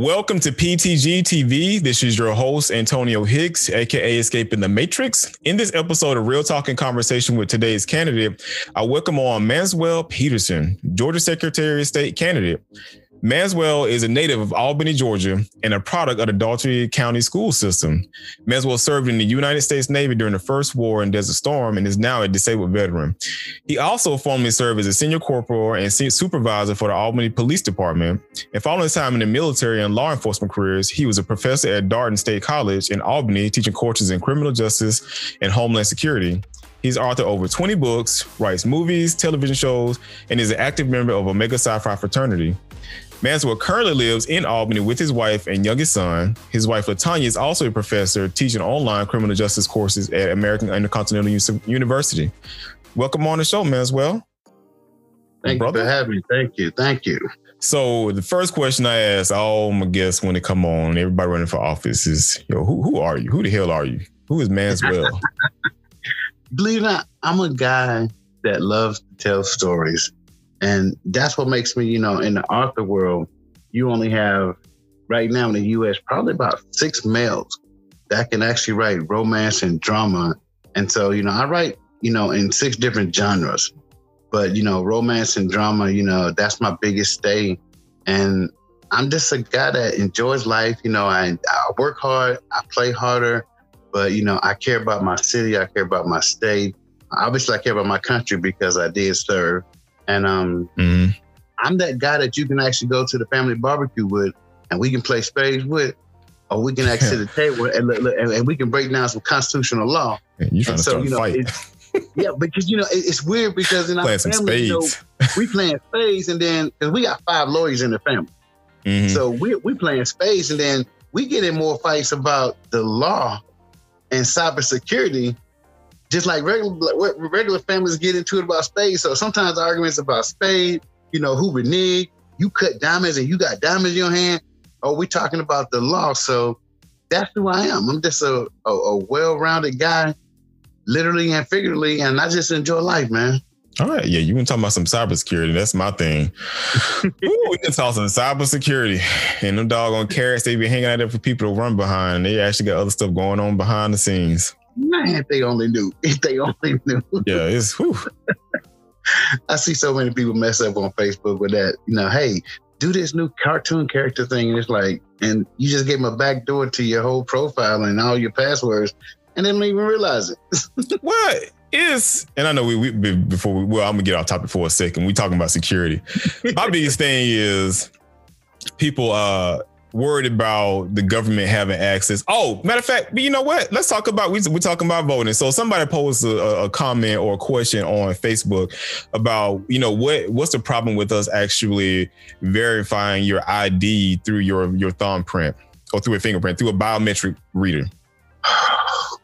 Welcome to PTG TV. This is your host, Antonio Hicks, aka Escaping the Matrix. In this episode of Real Talk and Conversation with today's candidate, I welcome on Manswell Peterson, Georgia Secretary of State candidate. Manswell is a native of Albany, Georgia, and a product of the Dougherty County school system. Manswell served in the United States Navy during the First War in Desert Storm and is now a disabled veteran. He also formerly served as a senior corporal and supervisor for the Albany Police Department. And following his time in the military and law enforcement careers, he was a professor at Darton State College in Albany, teaching courses in criminal justice and homeland security. He's authored over 20 books, writes movies, television shows, and is an active member of Omega Psi Phi fraternity. Manswell currently lives in Albany with his wife and youngest son. His wife, LaTonya, is also a professor teaching online criminal justice courses at American Intercontinental University. Welcome on the show, Manswell. Thank Brother. you for having me. Thank you. Thank you. So the first question I ask all my guests when they come on, everybody running for office is, yo, who, who are you? Who the hell are you? Who is Manswell? Believe it or not, I'm a guy that loves to tell stories. And that's what makes me, you know, in the author world, you only have right now in the US probably about six males that can actually write romance and drama. And so, you know, I write, you know, in six different genres. But, you know, romance and drama, you know, that's my biggest stay. And I'm just a guy that enjoys life. You know, I, I work hard, I play harder, but, you know, I care about my city, I care about my state. Obviously, I care about my country because I did serve. And um, mm-hmm. I'm that guy that you can actually go to the family barbecue with, and we can play spades with, or we can actually sit at the table and, and, and, we can break down some constitutional law. you're trying and to so, start you know, fight. yeah, because you know it's weird because in our family, you know, we playing spades, and then because we got five lawyers in the family, mm-hmm. so we we playing spades, and then we get in more fights about the law and cybersecurity just like regular regular families get into it about spades. So sometimes arguments about spade, you know, who reneged, you cut diamonds and you got diamonds in your hand. Or we talking about the law. So that's who I am. I'm just a, a, a well-rounded guy, literally and figuratively, and I just enjoy life, man. All right, yeah, you been talking about some cybersecurity. That's my thing. Ooh, we can talk some cybersecurity, and them doggone carrots they be hanging out there for people to run behind. They actually got other stuff going on behind the scenes. Man, if they only knew. If they only knew. Yeah, it's whew. I see so many people mess up on Facebook with that. You know, hey, do this new cartoon character thing, and it's like, and you just gave them a back door to your whole profile and all your passwords, and they don't even realize it. what is? And I know we, we before we well, I'm gonna get off topic for a second. We talking about security. My biggest thing is people uh worried about the government having access. Oh, matter of fact, but you know what? Let's talk about we, we're talking about voting. So somebody posed a, a, comment or a question on Facebook about you know what what's the problem with us actually verifying your ID through your your thumbprint or through a fingerprint through a biometric reader.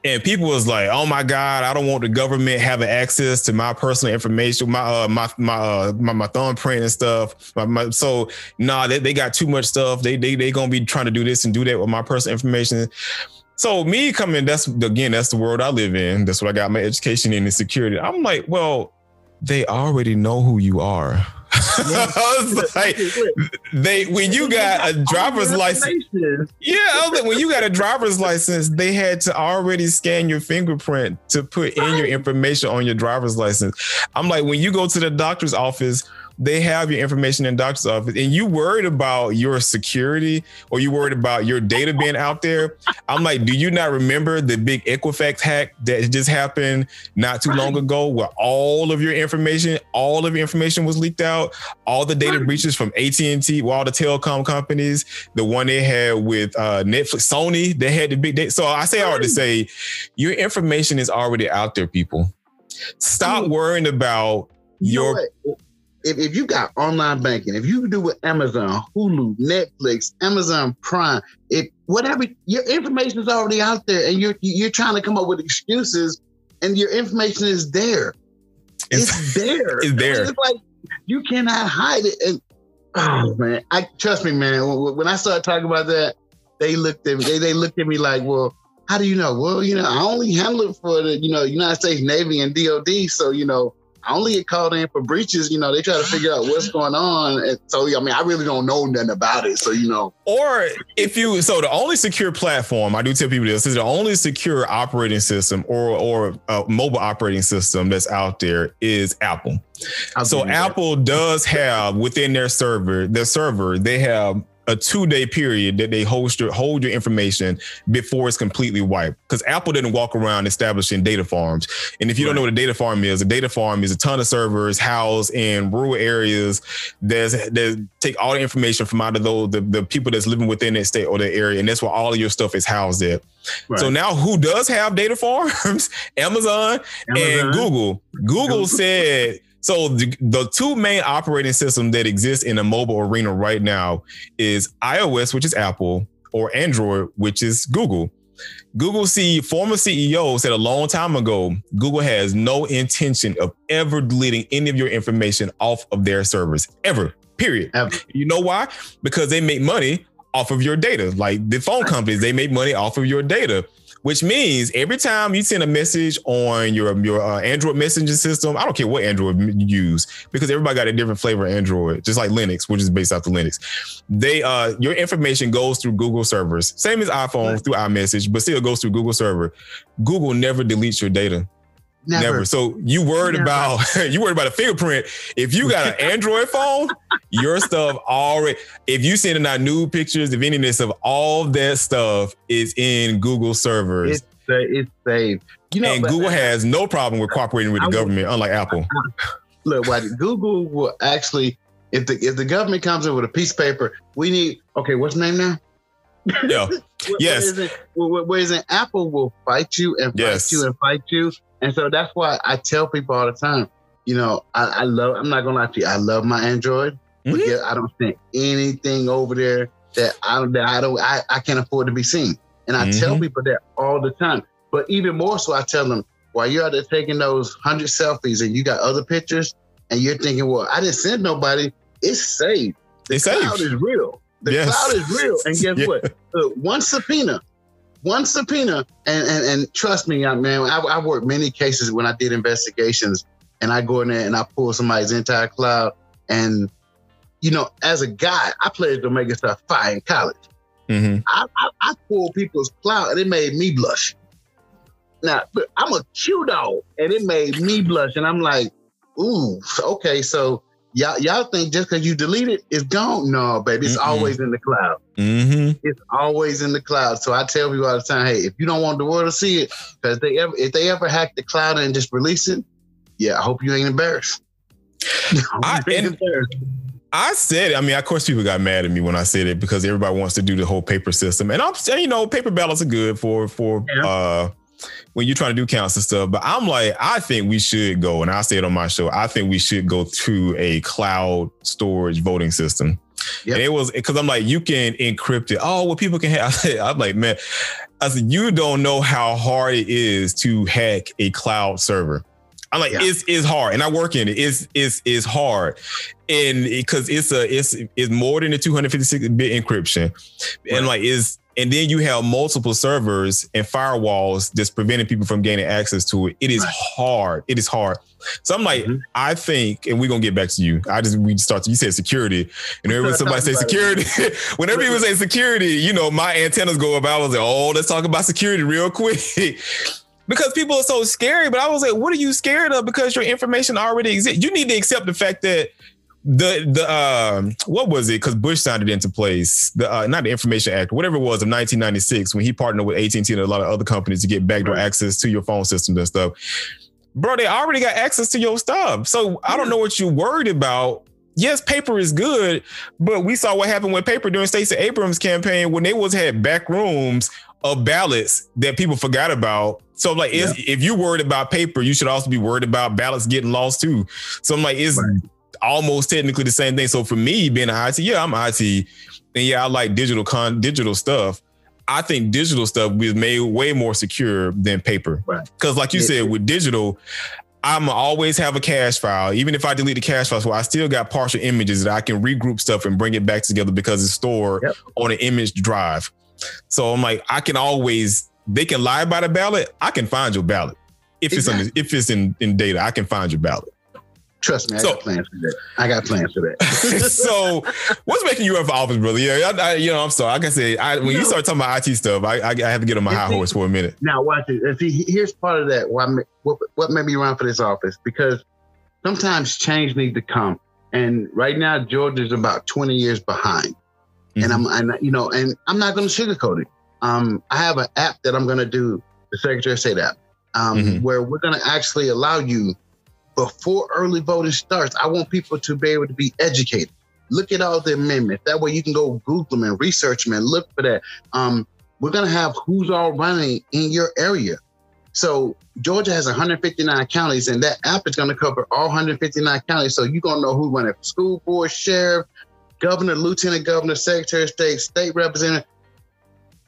And people was like, "Oh my God, I don't want the government having access to my personal information, my uh, my my uh, my, my thumbprint and stuff." My, my, so nah, they, they got too much stuff. They they they gonna be trying to do this and do that with my personal information. So me coming, that's again, that's the world I live in. That's what I got my education in, and security. I'm like, well, they already know who you are. like, they when you got a driver's license, yeah, when you got a driver's license, they had to already scan your fingerprint to put in your information on your driver's license. I'm like, when you go to the doctor's office they have your information in doctor's office and you worried about your security or you worried about your data being out there i'm like do you not remember the big equifax hack that just happened not too long ago where all of your information all of your information was leaked out? All the data breaches from at&t well, all the telecom companies the one they had with uh, netflix sony they had the big data so i say all to say your information is already out there people. Stop worrying about you your if, if you got online banking, if you do with Amazon, Hulu, Netflix, Amazon Prime, if whatever your information is already out there, and you're you're trying to come up with excuses, and your information is there. It's, it's there. It's there. It's like you cannot hide it. And oh man, I trust me, man. When, when I started talking about that, they looked at me. They, they looked at me like, well, how do you know? Well, you know, I only handle it for the you know United States Navy and DoD, so you know I only get called in for breaches. You know, they try to figure out what's going on. And so, I mean, I really don't know nothing about it. So, you know. Or if you, so the only secure platform, I do tell people this, is the only secure operating system or, or mobile operating system that's out there is Apple. I'll so Apple does have within their server, their server, they have a two day period that they hold your hold your information before it's completely wiped. Because Apple didn't walk around establishing data farms. And if you right. don't know what a data farm is, a data farm is a ton of servers housed in rural areas that's that take all the information from out of those the, the people that's living within that state or the area, and that's where all of your stuff is housed at. Right. So now who does have data farms? Amazon, Amazon, and Google. Google said so the, the two main operating systems that exist in the mobile arena right now is iOS, which is Apple, or Android, which is Google. Google C former CEO said a long time ago, Google has no intention of ever deleting any of your information off of their servers ever. Period. Ever. You know why? Because they make money off of your data. Like the phone companies, they make money off of your data which means every time you send a message on your your uh, Android messaging system, I don't care what Android you use because everybody got a different flavor of Android, just like Linux, which is based off the Linux. They uh your information goes through Google servers, same as iPhone through iMessage, but still goes through Google server. Google never deletes your data. Never. Never. So you worried Never. about you worried about a fingerprint. If you got an Android phone, your stuff already. If you sending out new pictures, if any of this of all that stuff is in Google servers. It's, it's saved. You know, and Google has no problem with cooperating with the I government, unlike Apple. Look, what Google will actually, if the if the government comes in with a piece of paper, we need. Okay, what's the name now? Yeah. yes. Whereas in Apple will fight you and fight yes. you and fight you and so that's why I tell people all the time, you know, I, I love, I'm not gonna lie to you, I love my Android, mm-hmm. but yeah, I don't send anything over there that I don't, that I don't, I, I can't afford to be seen. And I mm-hmm. tell people that all the time. But even more so, I tell them, while you're out there taking those hundred selfies and you got other pictures and you're thinking, well, I didn't send nobody, it's safe. The it's cloud is real. The yes. cloud is real. And guess yeah. what? Uh, one subpoena one subpoena, and and, and trust me, young man, I, I worked many cases when I did investigations, and I go in there and I pull somebody's entire cloud, and you know, as a guy, I played Omega Star Phi in college. Mm-hmm. I, I, I pulled people's cloud, and it made me blush. Now, I'm a Q dog, and it made me blush, and I'm like, ooh, okay, so y'all y'all think just because you delete it, it's gone. No, baby, it's mm always in the cloud. Mm-hmm. It's always in the cloud. So I tell people all the time, hey, if you don't want the world to see it, because they ever if they ever hack the cloud and just release it, yeah, I hope you ain't embarrassed. I, ain't embarrassed. I said, I mean, of course, people got mad at me when I said it because everybody wants to do the whole paper system, and I'm saying, you know, paper ballots are good for for yeah. uh when you're trying to do counts and stuff. But I'm like, I think we should go, and I say it on my show. I think we should go to a cloud storage voting system. Yep. And it was because I'm like, you can encrypt it. Oh, well, people can have. I'm like, man, I said, you don't know how hard it is to hack a cloud server. I'm like, yeah. it's it's hard, and I work in it. It's it's it's hard, and because it, it's a it's it's more than a 256 bit encryption, right. and like is and then you have multiple servers and firewalls that's preventing people from gaining access to it. It is hard. It is hard. So I'm like, mm-hmm. I think, and we're gonna get back to you. I just we start. To, you said security, and when somebody say security, whenever people say security, you know, my antennas go up. I was like, oh, let's talk about security real quick. because people are so scary, but I was like, what are you scared of? Because your information already exists. You need to accept the fact that the the um what was it? Because bush signed it into place. The uh, not the information act whatever it was of 1996 when he partnered with at&t and a lot of other companies to get backdoor right. access to your phone systems and stuff. Bro they already got access to your stuff. So i don't know what you're worried about. Yes paper is good but we saw what happened with paper during stacey abrams campaign when they was had back rooms of ballots that people forgot about. So like, yeah. if you're worried about paper, you should also be worried about ballots getting lost too. So I'm like, is right almost technically the same thing. So for me, being an IT, yeah, I'm IT, and yeah, I like digital con digital stuff. I think digital stuff is made way more secure than paper. Right. Because, like you yeah. said, with digital, I'm always have a cache file. Even if I delete the cache file, so I still got partial images that I can regroup stuff and bring it back together because it's stored yep. on an image drive. So I'm like, I can always. They can lie about a ballot. I can find your ballot if exactly. it's in if it's in, in data. I can find your ballot. Trust me, I so, got plans for that. I got plans for that. so, what's making you run for office, brother? Yeah, I, I, you know, I'm sorry. Like I said, I, when you, you start talking about IT stuff, I, I, I have to get on my high horse for a minute. Now, watch it. See, here's part of that. Why? What, what made me run for this office? Because sometimes change needs to come, and right now Georgia's about 20 years behind. Mm-hmm. And I'm, and you know, and I'm not going to sugarcoat it. Um, I have an app that I'm going to do the Secretary of State app, um, mm-hmm. where we're going to actually allow you before early voting starts. I want people to be able to be educated. Look at all the amendments. That way you can go Google them and research them and look for that. Um, we're going to have who's all running in your area. So Georgia has 159 counties, and that app is going to cover all 159 counties. So you're going to know who's running for school board, sheriff, governor, lieutenant governor, secretary of state, state representative.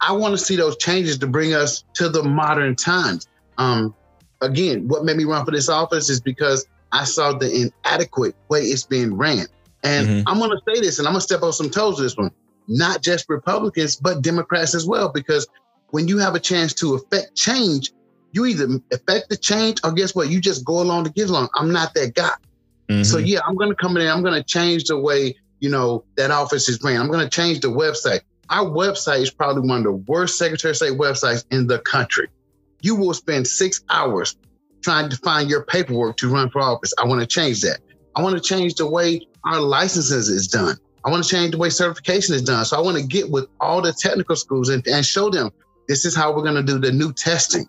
I want to see those changes to bring us to the modern times. Um, again, what made me run for this office is because I saw the inadequate way it's being ran. And mm-hmm. I'm going to say this, and I'm going to step on some toes with this one. Not just Republicans, but Democrats as well, because when you have a chance to affect change, you either affect the change or guess what? You just go along to get along. I'm not that guy. Mm-hmm. So yeah, I'm going to come in. I'm going to change the way you know that office is ran. I'm going to change the website. Our website is probably one of the worst Secretary of State websites in the country you will spend six hours trying to find your paperwork to run for office. I want to change that. I want to change the way our licenses is done. I want to change the way certification is done. So I want to get with all the technical schools and, and show them this is how we're going to do the new testing.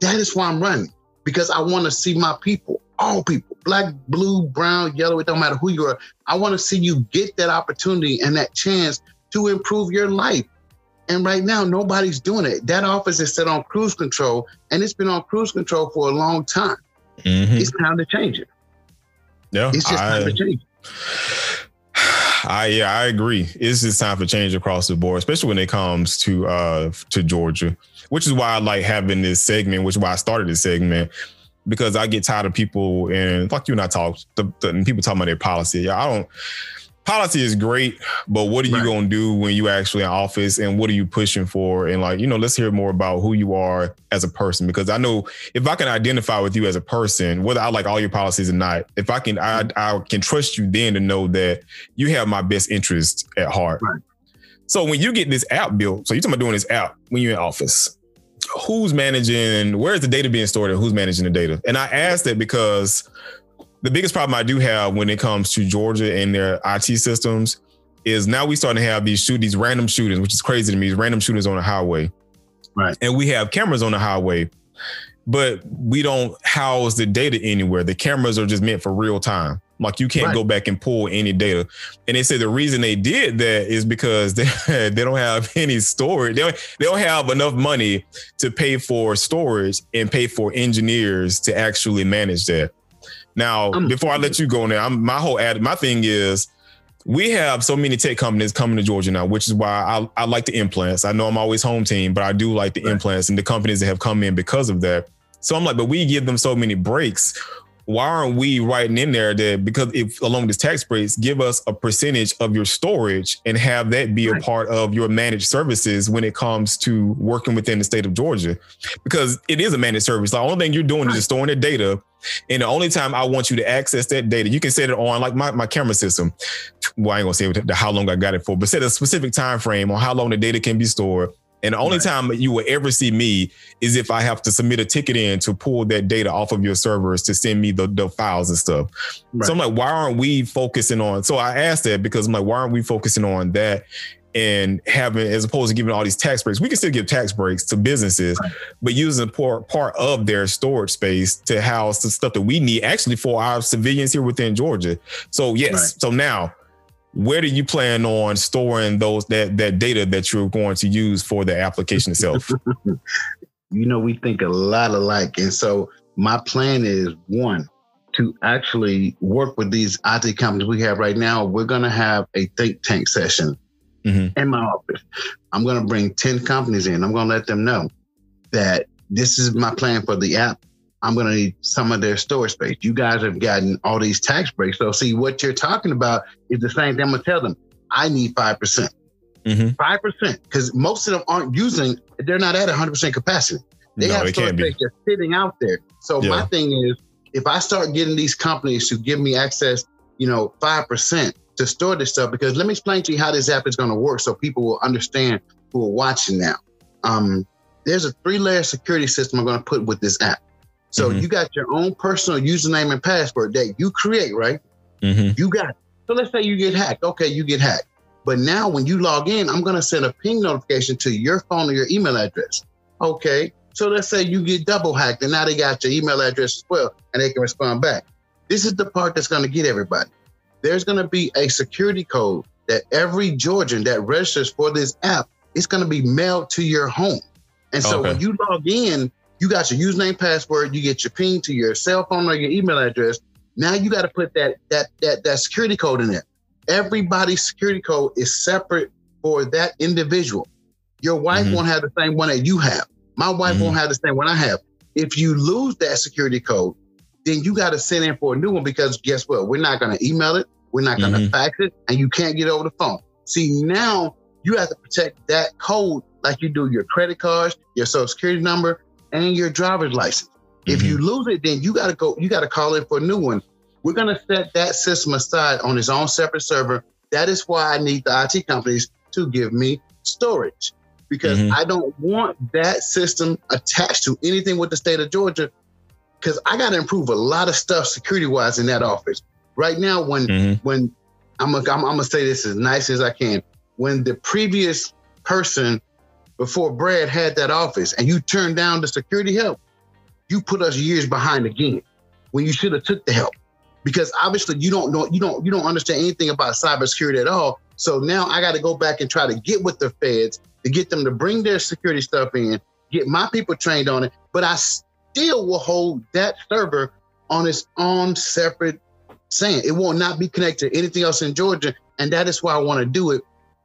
That is why I'm running because I want to see my people, all people, black, blue, brown, yellow, it don't matter who you are. I want to see you get that opportunity and that chance to improve your life. And right now, nobody's doing it. That office is set on cruise control, and it's been on cruise control for a long time. Mm-hmm. It's time to change it. Yeah, it's just I, time to change. I yeah, I agree. It's just time for change across the board, especially when it comes to uh to Georgia, which is why I like having this segment, which is why I started this segment because I get tired of people and like you and I talk, the, the people talking about their policy. Yeah, I don't policy is great, but what are you right. going to do when you actually in office and what are you pushing for? And like, you know, let's hear more about who you are as a person, because I know if I can identify with you as a person, whether I like all your policies or not, if I can, I, I can trust you then to know that you have my best interest at heart. Right. So when you get this app built, so you're talking about doing this app when you're in office, who's managing, where's the data being stored and who's managing the data? And I asked that because the biggest problem I do have when it comes to Georgia and their IT systems is now we starting to have these shoot these random shootings, which is crazy to me. These random shootings on the highway, right? And we have cameras on the highway, but we don't house the data anywhere. The cameras are just meant for real time. Like you can't right. go back and pull any data. And they say the reason they did that is because they, they don't have any storage. They don't, they don't have enough money to pay for storage and pay for engineers to actually manage that. Now, I'm, before I let you go in there, I'm, my whole ad, my thing is we have so many tech companies coming to Georgia now, which is why I, I like the implants. I know I'm always home team, but I do like the right. implants and the companies that have come in because of that. So I'm like, but we give them so many breaks why aren't we writing in there that because if along this tax breaks, give us a percentage of your storage and have that be a part of your managed services when it comes to working within the state of Georgia? Because it is a managed service. The only thing you're doing is storing the data. And the only time I want you to access that data, you can set it on like my, my camera system. Well, I ain't gonna say how long I got it for, but set a specific time frame on how long the data can be stored and the only right. time you will ever see me is if I have to submit a ticket in to pull that data off of your servers to send me the, the files and stuff. Right. So I'm like, why aren't we focusing on? So I asked that because I'm like, why aren't we focusing on that and having, as opposed to giving all these tax breaks? We can still give tax breaks to businesses, right. but using part, part of their storage space to house the stuff that we need actually for our civilians here within Georgia. So yes, so now where do you plan on storing those that that data that you're going to use for the application itself? you know, we think a lot alike, and so my plan is one to actually work with these IT companies we have right now. We're going to have a think tank session mm-hmm. in my office. I'm going to bring ten companies in. I'm going to let them know that this is my plan for the app. I'm going to need some of their storage space. You guys have gotten all these tax breaks. So, see, what you're talking about is the same thing. I'm going to tell them, I need 5%. percent mm-hmm. 5%, because most of them aren't using, they're not at 100% capacity. They no, have storage space just sitting out there. So, yeah. my thing is, if I start getting these companies to give me access, you know, 5% to store this stuff, because let me explain to you how this app is going to work so people will understand who are watching now. Um, there's a three layer security system I'm going to put with this app. So mm-hmm. you got your own personal username and password that you create, right? Mm-hmm. You got it. So let's say you get hacked. Okay, you get hacked. But now when you log in, I'm going to send a ping notification to your phone or your email address. Okay. So let's say you get double hacked and now they got your email address as well and they can respond back. This is the part that's going to get everybody. There's going to be a security code that every Georgian that registers for this app is going to be mailed to your home. And so okay. when you log in, you got your username, password, you get your ping to your cell phone or your email address. Now you got to put that that that that security code in there. Everybody's security code is separate for that individual. Your wife mm-hmm. won't have the same one that you have. My wife mm-hmm. won't have the same one I have. If you lose that security code, then you got to send in for a new one because guess what? We're not going to email it, we're not going to mm-hmm. fax it, and you can't get over the phone. See, now you have to protect that code like you do your credit cards, your social security number, and your driver's license. Mm-hmm. If you mm-hmm. lose it, then you got to go, you got to call in for a new one. We're going to set that system aside on its own separate server. That is why I need the IT companies to give me storage because mm-hmm. I don't want that system attached to anything with the state of Georgia because I got to improve a lot of stuff security wise in that office. Right now, when mm-hmm. when I'm I'm, I'm gonna say this as nice as I can. When the previous person before Brad had that office and you turned down the security help, you put us years behind again when you should have took the help. Because obviously you don't know you don't you don't understand anything about cybersecurity at all. So now I got to go back and try to get with the feds to get them to bring their security stuff in, get my people trained on it. But I still will hold that server on its own separate saying it will not be connected to anything else in Georgia. And that is why I want to do it.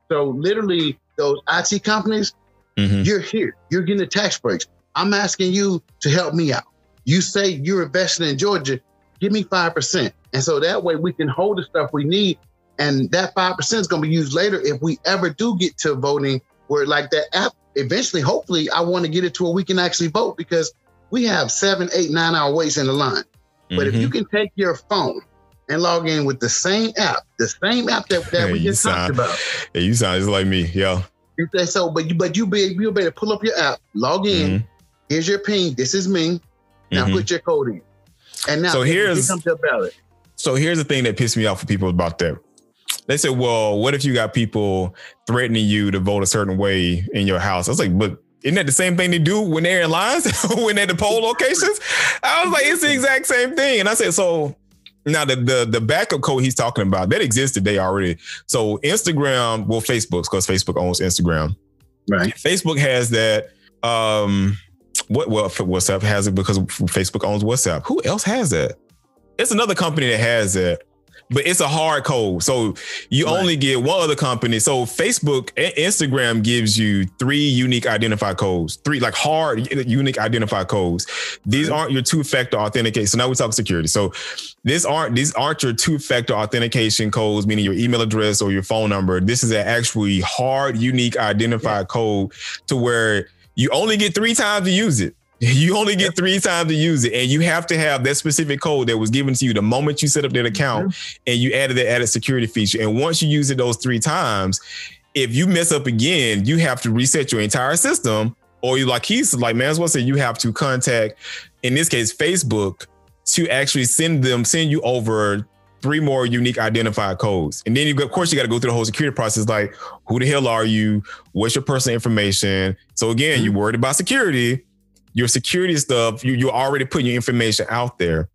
So literally those IT companies, Mm-hmm. You're here. You're getting the tax breaks. I'm asking you to help me out. You say you're investing in Georgia, give me 5%. And so that way we can hold the stuff we need. And that 5% is going to be used later if we ever do get to voting where like that app, eventually, hopefully I want to get it to where we can actually vote because we have seven, eight, nine hour waits in the line. Mm-hmm. But if you mm-hmm. can take your phone and log in with the same app, the same app that, that we just sound, talked about. Hey, you sound just like me. Yeah. You say so, but you, but you be you better pull up your app, log in. Mm-hmm. Here's your pin. This is me. Now mm-hmm. put your code in. And now, so here's here your ballot. So here's the thing that pissed me off for people about that. They said, "Well, what if you got people threatening you to vote a certain way in your house?" I was like, "But isn't that the same thing they do when they're in lines, when they're at the poll locations?" I was like, "It's the exact same thing." And I said, "So now the, the the backup code he's talking about that exists today already. So Instagram, well, Facebook, because Facebook owns Instagram. Right. Facebook has that. Um, what well WhatsApp has it because Facebook owns WhatsApp. Who else has that? It's another company that has that but it's a hard code. So you right. only get one other company. So Facebook and Instagram gives you three unique identifier codes, three like hard unique identifier codes. These aren't your two factor authentication. So now we talk security. So this aren't these aren't your two factor authentication codes, meaning your email address or your phone number. This is an actually hard unique identifier yeah. code to where you only get three times to use it. You only get three times to use it, and you have to have that specific code that was given to you the moment you set up that account, mm-hmm. and you added the added security feature. And once you use it those three times, if you mess up again, you have to reset your entire system, or you like he's like man, as well say you have to contact, in this case, Facebook, to actually send them send you over three more unique identifier codes. And then you of course you got to go through the whole security process like who the hell are you? What's your personal information? So again, mm-hmm. you're worried about security your security stuff, you, you're already putting your information out there.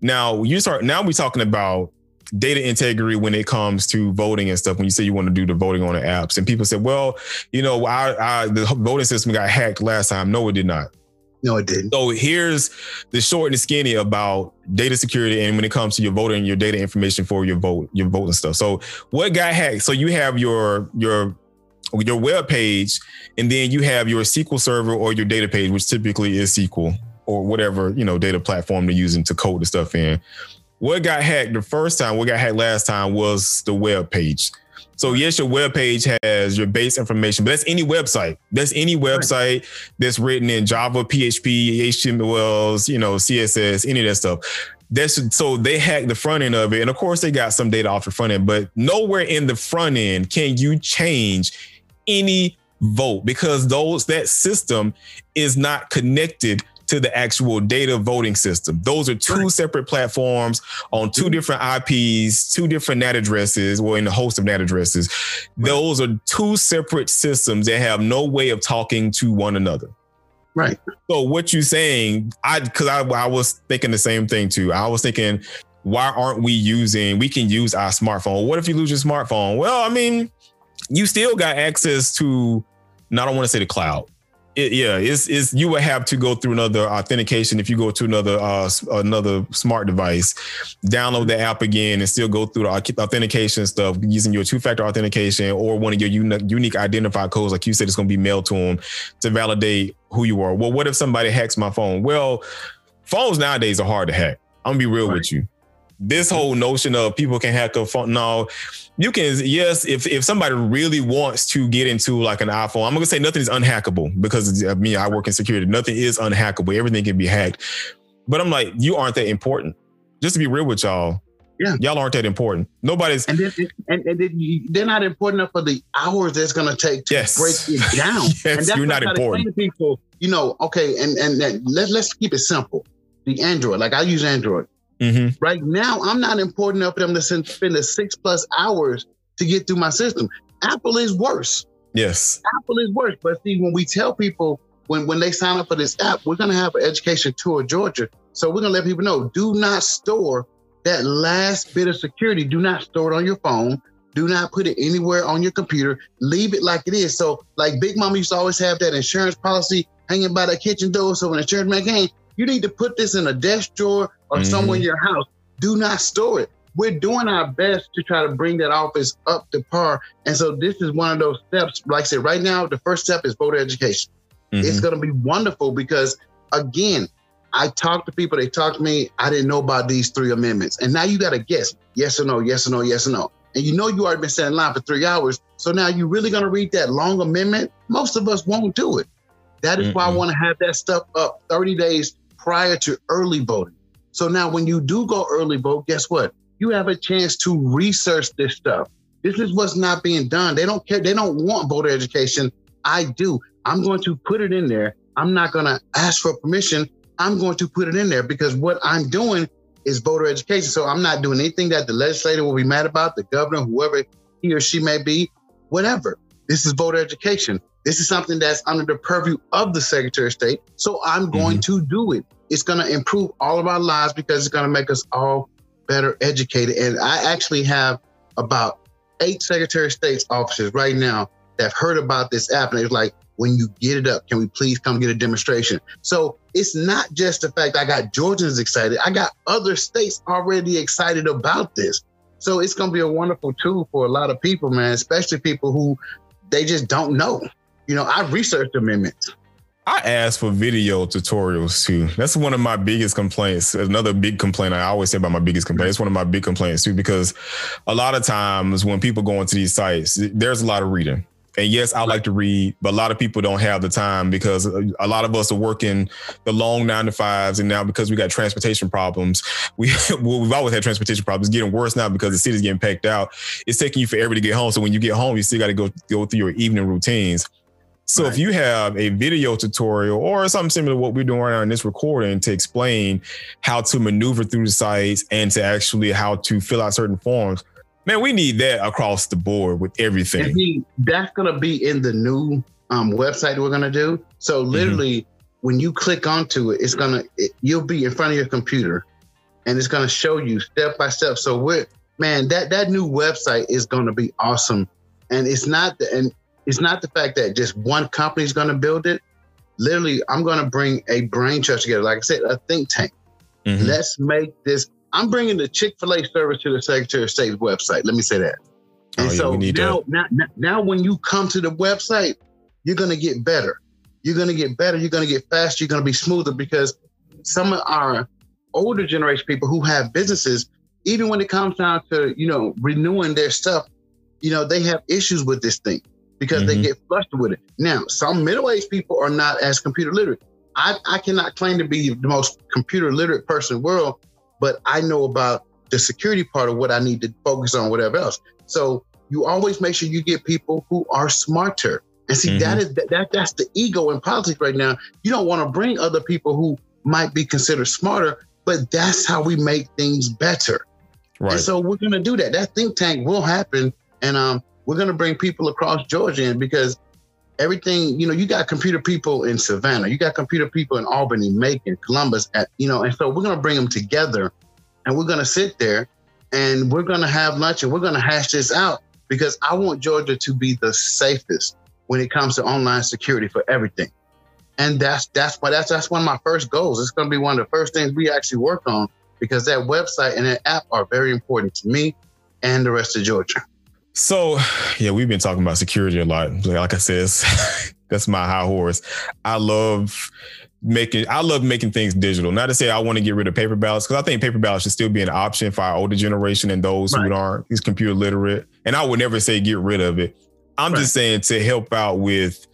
Now you start, now we're talking about data integrity when it comes to voting and stuff. When you say you want to do the voting on the apps and people said, well, you know, I, I, the voting system got hacked last time. No, it did not. No, it didn't. So here's the short and skinny about data security and when it comes to your voting, your data information for your vote, your voting stuff. So what got hacked? So you have your your your web page, and then you have your SQL server or your data page, which typically is SQL or whatever you know data platform they're using to code the stuff in. What got hacked the first time, what got hacked last time was the web page. So yes, your web page has your base information, but that's any website. That's any website that's written in Java, PHP, HTMLs, you know, CSS, any of that stuff. That's so they hacked the front end of it, and of course they got some data off the front end, but nowhere in the front end can you change any vote because those that system is not connected to the actual data voting system. Those are two separate platforms on 2 mm-hmm. different IPs, two different NAT addresses, or in the host of NAT addresses. Right. Those are two separate systems that have no way of talking to one another. Right. So what you're saying, I because I, I was thinking the same thing too. I was thinking, why aren't we using? We can use our smartphone. What if you lose your smartphone? Well, I mean, you still got access to. Not I don't want to say the cloud it, yeah, it's, it's you would have to go through another authentication if you go to another uh, another smart device, download the app again, and still go through the authentication stuff using your two factor authentication or one of your unique, unique identifier codes, like you said, it's going to be mailed to them to validate who you are. Well, what if somebody hacks my phone? Well, phones nowadays are hard to hack. I'm gonna be real right. with you. This whole notion of people can hack a phone, no, you can yes if if somebody really wants to get into like an iphone i'm gonna say nothing is unhackable because of me i work in security. Nothing is unhackable. Everything can be hacked. But i'm like you aren't that important. Just to be real with y'all yeah. y'all aren't that important. Nobody's and, then, and, and they're not important enough for the hours that's gonna take to yes. break it down. Yes, and that's you're not important. people you know okay and and, and let's let's keep it simple. The android like i use android Mm-hmm. Right now, I'm not important enough for them to spend the six plus hours to get through my system. Apple is worse. Yes. Apple is worse. But see, when we tell people when, when they sign up for this app, we're going to have an education tour Georgia. So we're going to let people know do not store that last bit of security. Do not store it on your phone. Do not put it anywhere on your computer. Leave it like it is. So, like Big Mama used to always have that insurance policy hanging by the kitchen door. So when insurance man came, you need to put this in a desk drawer or mm-hmm. somewhere in your house. Do not store it. We're doing our best to try to bring that office up to par. And so this is one of those steps. Like I said, right now, the first step is voter education. Mm-hmm. It's going to be wonderful because, again, I talk to people, they talk to me. I didn't know about these three amendments. And now you got to guess yes or no, yes or no, yes or no. And you know you already been sitting in line for three hours. So now you're really going to read that long amendment? Most of us won't do it. That is mm-hmm. why I want to have that stuff up 30 days prior to early voting. So now when you do go early vote, guess what? You have a chance to research this stuff. This is what's not being done. They don't care. They don't want voter education. I do. I'm going to put it in there. I'm not going to ask for permission. I'm going to put it in there because what I'm doing is voter education. So I'm not doing anything that the legislator will be mad about, the governor, whoever he or she may be, whatever. This is voter education. This is something that's under the purview of the Secretary of State. So I'm going mm-hmm. to do it. It's going to improve all of our lives because it's going to make us all better educated. And I actually have about eight Secretary of State's offices right now that have heard about this app. And it's like, when you get it up, can we please come get a demonstration? So it's not just the fact I got Georgians excited, I got other states already excited about this. So it's going to be a wonderful tool for a lot of people, man, especially people who they just don't know. You know, I researched amendments. I asked for video tutorials too. That's one of my biggest complaints. Another big complaint I always say about my biggest complaint. It's one of my big complaints too, because a lot of times when people go into these sites, there's a lot of reading. And yes, I like to read, but a lot of people don't have the time because a lot of us are working the long nine to fives, and now because we got transportation problems, we well, we've always had transportation problems. It's getting worse now because the city's getting packed out. It's taking you forever to get home. So when you get home, you still got to go go through your evening routines. So right. if you have a video tutorial or something similar to what we're doing right now in this recording to explain how to maneuver through the sites and to actually how to fill out certain forms, man, we need that across the board with everything. He, that's gonna be in the new um, website we're gonna do. So mm-hmm. literally, mm-hmm. when you click onto it, it's gonna it, you'll be in front of your computer, and it's gonna show you step by step. So we're man, that that new website is gonna be awesome, and it's not the and it's not the fact that just one company is going to build it. Literally, I'm going to bring a brain trust together. Like I said, a think tank. Mm-hmm. Let's make this. I'm bringing the Chick Fil A service to the Secretary of State's website. Let me say that. And oh, so now, now, now, when you come to the website, you're going to get better. You're going to get better. You're going to get faster. You're going to be smoother because some of our older generation people who have businesses, even when it comes down to you know renewing their stuff, you know they have issues with this thing because mm-hmm. they get flustered with it. Now, some middle-aged people are not as computer literate. I, I cannot claim to be the most computer literate person in the world, but I know about the security part of what I need to focus on, whatever else. So you always make sure you get people who are smarter. And see, mm-hmm. that is that, that that's the ego in politics right now. You don't want to bring other people who might be considered smarter, but that's how we make things better. Right. And so we're gonna do that. That think tank will happen, and um, we're gonna bring people across Georgia in because everything, you know, you got computer people in Savannah, you got computer people in Albany, Macon, Columbus, at, you know, and so we're gonna bring them together, and we're gonna sit there, and we're gonna have lunch, and we're gonna hash this out because I want Georgia to be the safest when it comes to online security for everything. And that's that's why that's that's one of my first goals. It's going to be one of the first things we actually work on because that website and that app are very important to me and the rest of Georgia. So, yeah, we've been talking about security a lot. Like I said, that's my high horse. I love making I love making things digital. Not to say I want to get rid of paper ballots because I think paper ballots should still be an option for our older generation and those right. who aren't is computer literate. And I would never say get rid of it. I'm right. just saying to help out with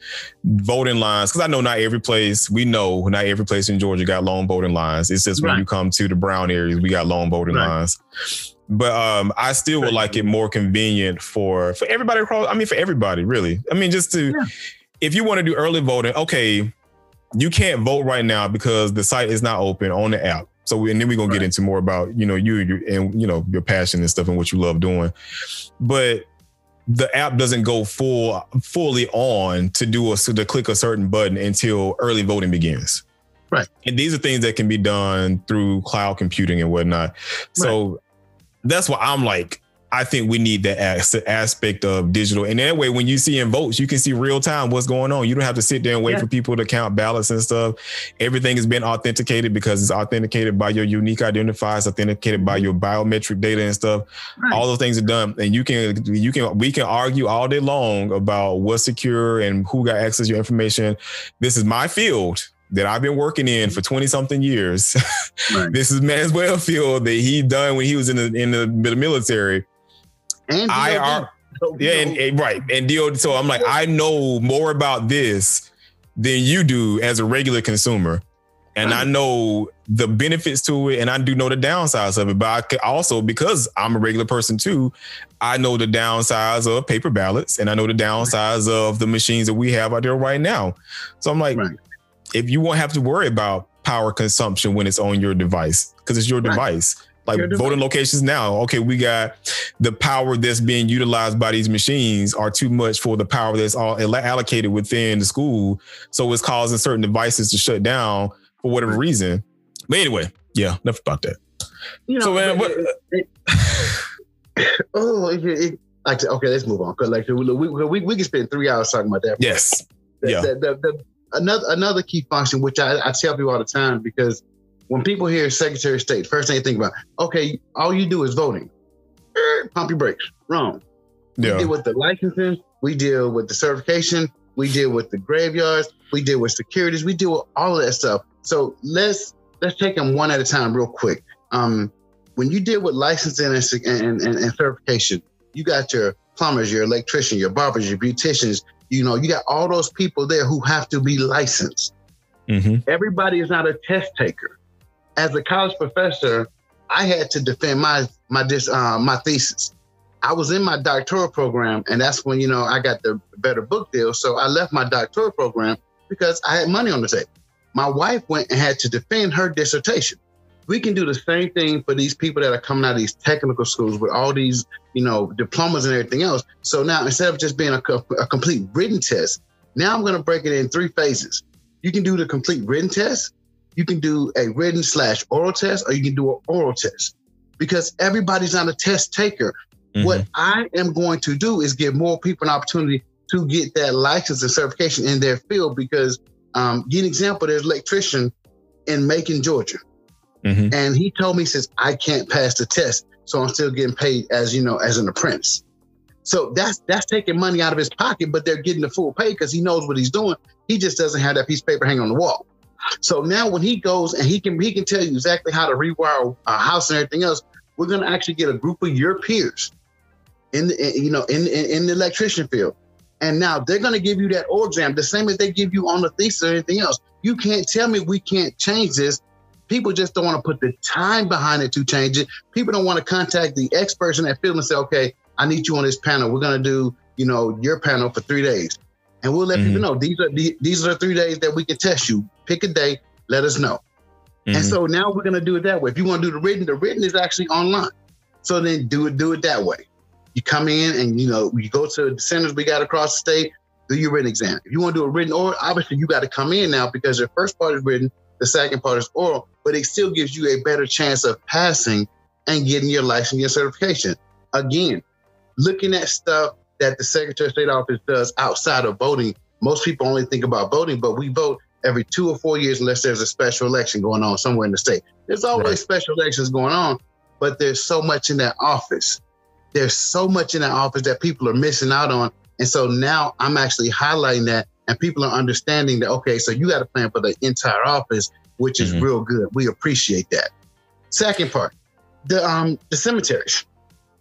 voting lines because I know not every place we know not every place in Georgia got long voting lines. It's just right. when you come to the brown areas, we got long voting lines. But um, I still would like it more convenient for for everybody across. I mean, for everybody, really. I mean, just to yeah. if you want to do early voting, okay, you can't vote right now because the site is not open on the app. So, and then we're gonna get into more about you know you and you know your passion and stuff and what you love doing. But the app doesn't go full fully on to do a to click a certain button until early voting begins. Right. And these are things that can be done through cloud computing and whatnot. So right. That's why I'm like, I think we need that aspect of digital. And that way, when you see in votes, you can see real time what's going on. You don't have to sit there and wait yeah. for people to count ballots and stuff. Everything has been authenticated because it's authenticated by your unique identifiers, authenticated by your biometric data and stuff. Right. All those things are done. And you can, you can, we can argue all day long about what's secure and who got access to your information. This is my field that I've been working in for 20 something years. Right. this is Manswell field that he done when he was in the in the military and I are yeah, and, and, right, and DOD. So I'm like, I know more about this than you do as a regular consumer, and I know the benefits to it, and I do know the downsides of it. But I could also, because I'm a regular person too, I know the downsides of paper ballots, and I know the downsides of the machines that we have out there right now. So I'm like, right. If you won't have to worry about power consumption when it's on your device, because it's your right. device like voting locations now. Okay, we got the power that's being utilized by these machines are too much for the power that's all allocated within the school. So it's causing certain devices to shut down for whatever reason. But anyway, yeah, enough about that. You know, so man, what? It, it, oh, it, it, like okay, let's move on. Cause like we, we, we can spend three hours talking about that. Yes. The, yeah. The, the, another another key function, which I, I tell people all the time, because when people hear Secretary of State, first thing they think about, okay, all you do is voting. Er, pump your brakes. Wrong. Yeah. We deal with the licensing. We deal with the certification. We deal with the graveyards. We deal with securities. We deal with all of that stuff. So let's let's take them one at a time, real quick. Um, when you deal with licensing and, and, and, and certification, you got your plumbers, your electrician, your barbers, your beauticians. You know, you got all those people there who have to be licensed. Mm-hmm. Everybody is not a test taker as a college professor, I had to defend my my dis, uh, my thesis. I was in my doctoral program, and that's when you know I got the better book deal. So I left my doctoral program because I had money on the table. My wife went and had to defend her dissertation. We can do the same thing for these people that are coming out of these technical schools with all these, you know, diplomas and everything else. So now instead of just being a, a complete written test, now I'm going to break it in three phases. You can do the complete written test, you can do a written slash oral test or you can do an oral test because everybody's not a test taker. Mm-hmm. What I am going to do is give more people an opportunity to get that license and certification in their field because um, give an example, there's an electrician in Macon, Georgia. Mm-hmm. And he told me, he says, I can't pass the test. So I'm still getting paid as, you know, as an apprentice. So that's that's taking money out of his pocket, but they're getting the full pay because he knows what he's doing. He just doesn't have that piece of paper hanging on the wall. So now when he goes and he can he can tell you exactly how to rewire a house and everything else, we're going to actually get a group of your peers in the you know in, in, in the electrician field. And now they're going to give you that exam the same as they give you on the thesis or anything else. You can't tell me we can't change this people just don't want to put the time behind it to change it. People don't want to contact the experts in that field and say, okay, I need you on this panel. We're going to do, you know, your panel for three days. And we'll let mm-hmm. people know these are the, these are the three days that we can test you. Pick a day, let us know. Mm-hmm. And so now we're going to do it that way. If you want to do the written, the written is actually online. So then do it, do it that way. You come in and you know you go to the centers we got across the state, do your written exam. If you want to do a written or obviously you got to come in now because your first part is written, the second part is oral, but it still gives you a better chance of passing and getting your license, your certification. Again, looking at stuff that the Secretary of State office does outside of voting. Most people only think about voting, but we vote every two or four years unless there's a special election going on somewhere in the state. There's always right. special elections going on, but there's so much in that office. There's so much in that office that people are missing out on. And so now I'm actually highlighting that and people are understanding that, okay, so you got a plan for the entire office, which is mm-hmm. real good. We appreciate that. Second part, the um the cemeteries.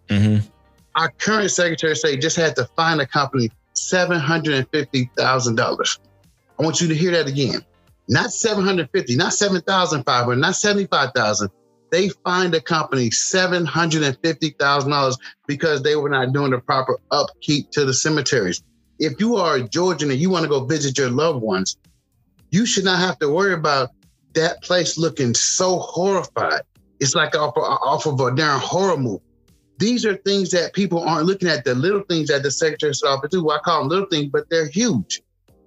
Mm-hmm. Our current Secretary of State just had to find a company seven hundred and fifty thousand dollars. I want you to hear that again. Not seven hundred fifty, not seven thousand five hundred, not seventy five thousand. They fined a company seven hundred and fifty thousand dollars because they were not doing the proper upkeep to the cemeteries. If you are a Georgian and you want to go visit your loved ones, you should not have to worry about that place looking so horrified. It's like off, off of a darn horror movie. These are things that people aren't looking at. The little things that the Secretary's office do. Well, I call them little things, but they're huge.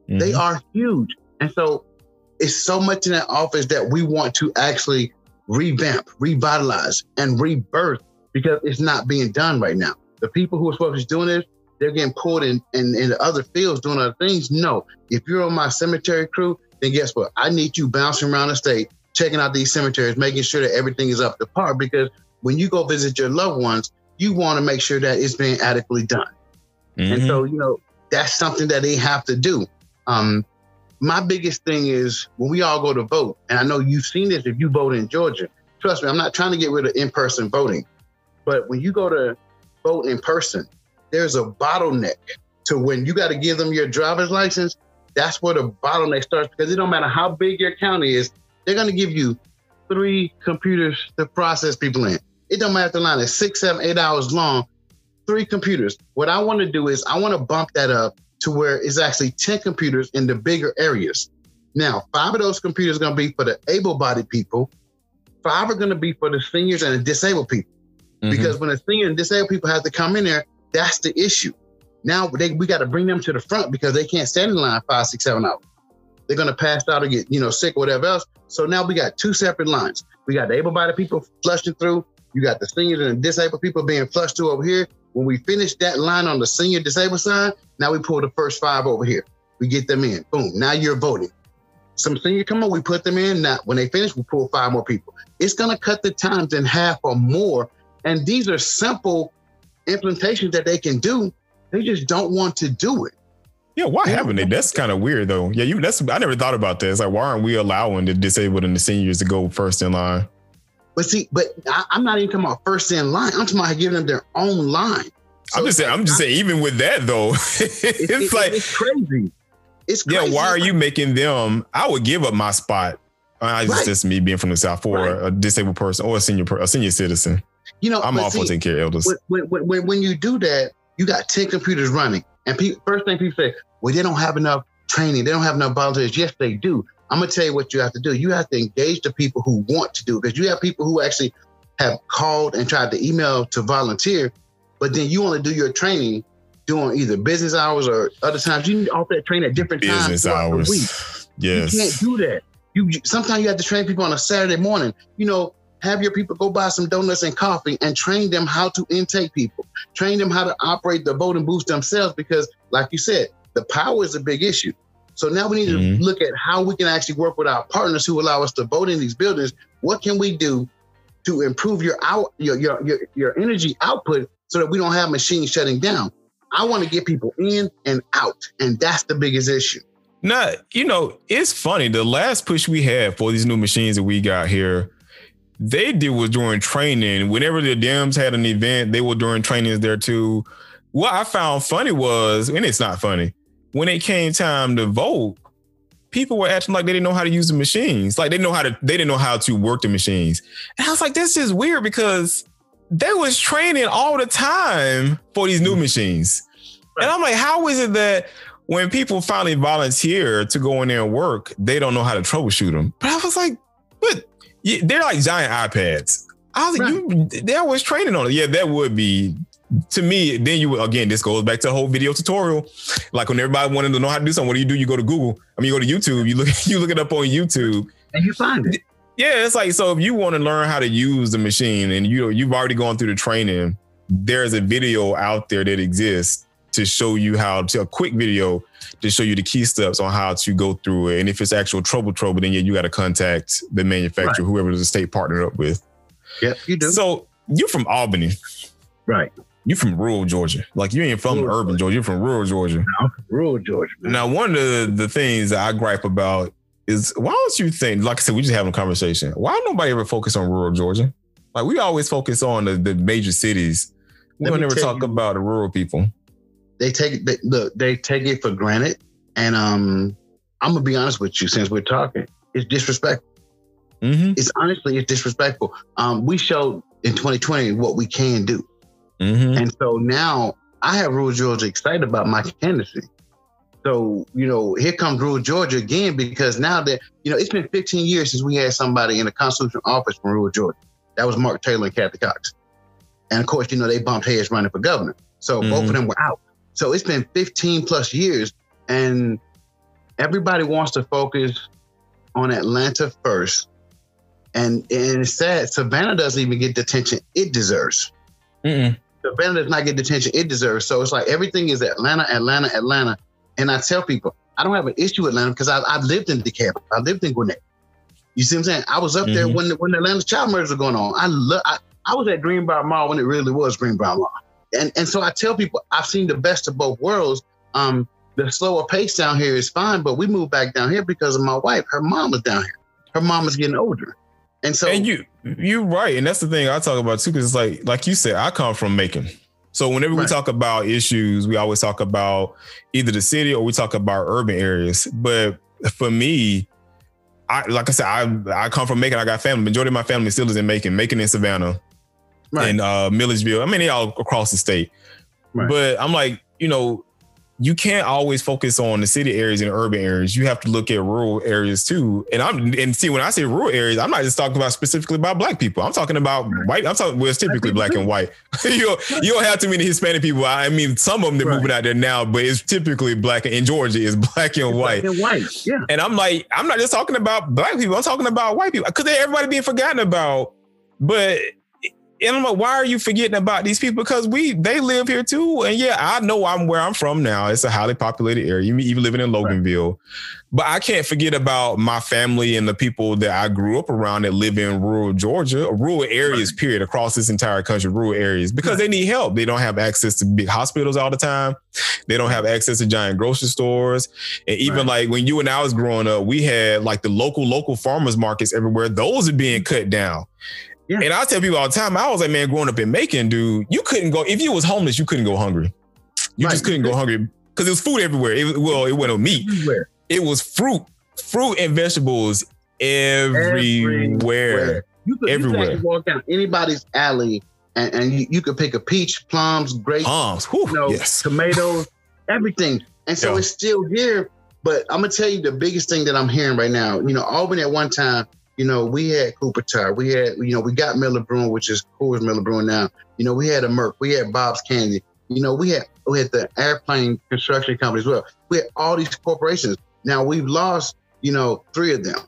Mm-hmm. They are huge. And so it's so much in that office that we want to actually revamp, revitalize, and rebirth because it's not being done right now. The people who are supposed to be doing this, they're getting pulled in, in, in other fields doing other things. No, if you're on my cemetery crew, then guess what? I need you bouncing around the state, checking out these cemeteries, making sure that everything is up to par. Because when you go visit your loved ones, you want to make sure that it's being adequately done. Mm-hmm. And so, you know, that's something that they have to do. Um, my biggest thing is when we all go to vote, and I know you've seen this if you vote in Georgia. Trust me, I'm not trying to get rid of in-person voting, but when you go to vote in person, there's a bottleneck to when you got to give them your driver's license. That's where the bottleneck starts because it don't matter how big your county is, they're going to give you three computers to process people in. It don't matter if the line is six, seven, eight hours long. Three computers. What I want to do is I want to bump that up to where it's actually 10 computers in the bigger areas. Now, five of those computers are going to be for the able bodied people, five are going to be for the seniors and the disabled people. Mm-hmm. Because when the senior and disabled people have to come in there, that's the issue. Now they, we got to bring them to the front because they can't stand in line five, six, seven hours. They're to pass out or get, you know, sick or whatever else. So now we got two separate lines. We got the able-bodied people flushing through. You got the seniors and disabled people being flushed through over here. When we finish that line on the senior disabled side, now we pull the first five over here. We get them in. Boom. Now you're voting. Some senior come on, we put them in. Now when they finish, we pull five more people. It's gonna cut the times in half or more. And these are simple implementations that they can do. They just don't want to do it. Yeah, why haven't they? That's kind of weird though. Yeah, you that's I never thought about this. Like, why aren't we allowing the disabled and the seniors to go first in line? But see, but I, am not even talking about first in line. I'm talking about giving them their own line. So I'm just saying. I'm just saying. Even with that though, it's, it's, like it's crazy. It's crazy. yeah. Why are you making them? I would give up my spot. Uh, I just right. just me being from the south for right. a disabled person or a senior a senior citizen. You know, I'm all for taking care of elders. When, when, when, when you do that, you got ten computers running, and pe- first thing people say, well, they don't have enough training. They don't have enough volunteers. Yes, they do. I'm gonna tell you what you have to do. You have to engage the people who want to do because you have people who actually have called and tried to email to volunteer, but then you only do your training doing either business hours or other times. You need to offer that training at different business times hours. week. Yes. You can't do that. You sometimes you have to train people on a Saturday morning. You know, have your people go buy some donuts and coffee and train them how to intake people. Train them how to operate the voting booths themselves because, like you said, the power is a big issue. So now we need mm-hmm. to look at how we can actually work with our partners who allow us to vote in these buildings. What can we do to improve your out your your your, your energy output so that we don't have machines shutting down? I want to get people in and out, and that's the biggest issue. Now, you know, it's funny. The last push we had for these new machines that we got here, they did was during training. Whenever the Dems had an event, they were during trainings there too. What I found funny was, and it's not funny, when it came time to vote, people were acting like they didn't know how to use the machines. Like they know how to, they didn't know how to work the machines. And I was like, this is weird because they was training all the time for these new mm-hmm. machines. And I'm like, how is it that when people finally volunteer to go in there and work, they don't know how to troubleshoot them? But I was like, but they're like giant iPads. I was like, right. you, they're always training on it. Yeah, that would be to me, then you again, this goes back to a whole video tutorial. Like when everybody wanted to know how to do something, what do you do? You go to Google. I mean, you go to YouTube. You look, you look it up on YouTube, and you find it. Yeah, it's like so. If you want to learn how to use the machine, and you you've already gone through the training, there's a video out there that exists to show you how to a quick video to show you the key steps on how to go through it. And if it's actual trouble trouble, then yeah, you got to contact the manufacturer, right. whoever the state partnered up with. Yep, you do. So you're from Albany, right? You're from rural Georgia. Like you ain't from rural urban Georgia. You're from rural Georgia. No, rural Georgia. Man. Now, one of the, the things that I gripe about is why don't you think, like I said, we just having a conversation. Why nobody ever focus on rural Georgia? Like we always focus on the, the major cities. We don't ever talk you, about the rural people. They take they, look, they take it for granted. And um, I'm gonna be honest with you, since we're talking, it's disrespectful. Mm-hmm. It's honestly it's disrespectful. Um, we showed in 2020 what we can do. Mm-hmm. And so now I have rural Georgia excited about my candidacy. So, you know, here comes rural Georgia again because now that, you know, it's been 15 years since we had somebody in the constitutional office from rural Georgia. That was Mark Taylor and Kathy Cox. And of course, you know, they bumped heads running for governor. So mm-hmm. both of mm-hmm. them were out. So it's been 15 plus years and everybody wants to focus on Atlanta first. And, and it's sad, Savannah doesn't even get the attention it deserves. Mm-mm. Savannah does not get the attention it deserves. So it's like everything is Atlanta, Atlanta, Atlanta. And I tell people, I don't have an issue with Atlanta because I, I lived in DeKalb. I lived in Gwinnett. You see what I'm saying? I was up mm-hmm. there when the, when the Atlanta child murders were going on. I love. I, I was at Greenbrier Mall when it really was Greenbrier Mall. And and so I tell people I've seen the best of both worlds. Um, the slower pace down here is fine, but we moved back down here because of my wife. Her mom is down here. Her mom is getting older. And so And you you're right. And that's the thing I talk about too, because it's like like you said, I come from Macon. So whenever right. we talk about issues, we always talk about either the city or we talk about urban areas. But for me, I like I said, I I come from Macon. I got family. Majority of my family still is in Macon, Macon in Savannah, right. and uh, Milledgeville. I mean, they all across the state. Right. But I'm like, you know, you can't always focus on the city areas and urban areas. You have to look at rural areas too. And I'm and see when I say rural areas, I'm not just talking about specifically about black people. I'm talking about white. I'm talking well, it's typically black and white. you don't, you don't have too many Hispanic people. I mean, some of them they're right. moving out there now, but it's typically black. In Georgia, is black and white. Black and white, yeah. And I'm like, I'm not just talking about black people. I'm talking about white people because everybody being forgotten about. But and I'm like, why are you forgetting about these people? Because we they live here too. And yeah, I know I'm where I'm from now. It's a highly populated area. You even living in Loganville. Right. But I can't forget about my family and the people that I grew up around that live in rural Georgia, rural areas, right. period, across this entire country, rural areas, because right. they need help. They don't have access to big hospitals all the time. They don't have access to giant grocery stores. And even like when you and I was growing up, we had like the local, local farmers markets everywhere. Those are being mm. cut down. Yeah. And I tell people all the time, I was like, man, growing up in Macon, dude, you couldn't go if you was homeless, you couldn't go hungry. You right. just couldn't go hungry because it was food everywhere. It, well, it wasn't meat. Everywhere. It was fruit, fruit and vegetables everywhere. everywhere. You could, everywhere. You could walk down anybody's alley and, and you, you, could pick a peach, plums, grapes, plums, Whew, you know, yes. tomatoes, everything. And so yeah. it's still here. But I'm gonna tell you the biggest thing that I'm hearing right now. You know, Albany at one time you know, we had Cooper Tire, we had, you know, we got Miller Brewing, which is cool as Miller Brewing now. You know, we had a Merck, we had Bob's Candy. You know, we had we had the airplane construction company as well. We had all these corporations. Now we've lost, you know, three of them.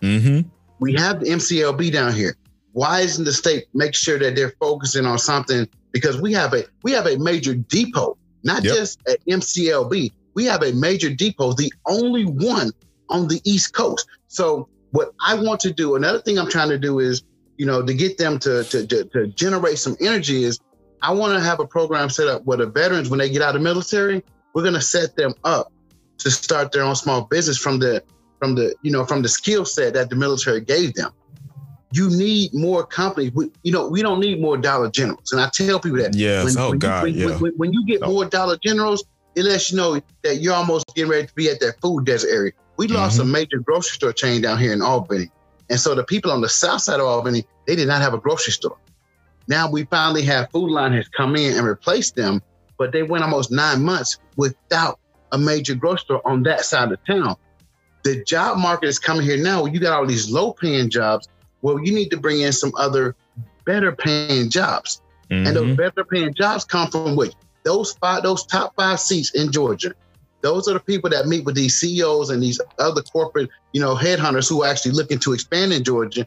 Mm-hmm. We have the MCLB down here. Why isn't the state make sure that they're focusing on something? Because we have a we have a major depot, not yep. just at MCLB. We have a major depot, the only one on the East Coast. So what I want to do, another thing I'm trying to do is, you know, to get them to to, to, to generate some energy is I want to have a program set up where the veterans, when they get out of the military, we're gonna set them up to start their own small business from the from the you know from the skill set that the military gave them. You need more companies. We, you know, we don't need more Dollar Generals, and I tell people that. Yes. When, oh when God. You, when, yeah. When, when, you get oh. more Dollar Generals, it lets you know that you're almost getting ready to be at that food desert area. We lost mm-hmm. a major grocery store chain down here in Albany. And so the people on the south side of Albany, they did not have a grocery store. Now we finally have Food Line has come in and replaced them, but they went almost nine months without a major grocery store on that side of town. The job market is coming here now. You got all these low paying jobs. Well, you need to bring in some other better paying jobs. Mm-hmm. And those mm-hmm. better paying jobs come from which? Those five, those top five seats in Georgia. Those are the people that meet with these CEOs and these other corporate, you know, headhunters who are actually looking to expand in Georgia.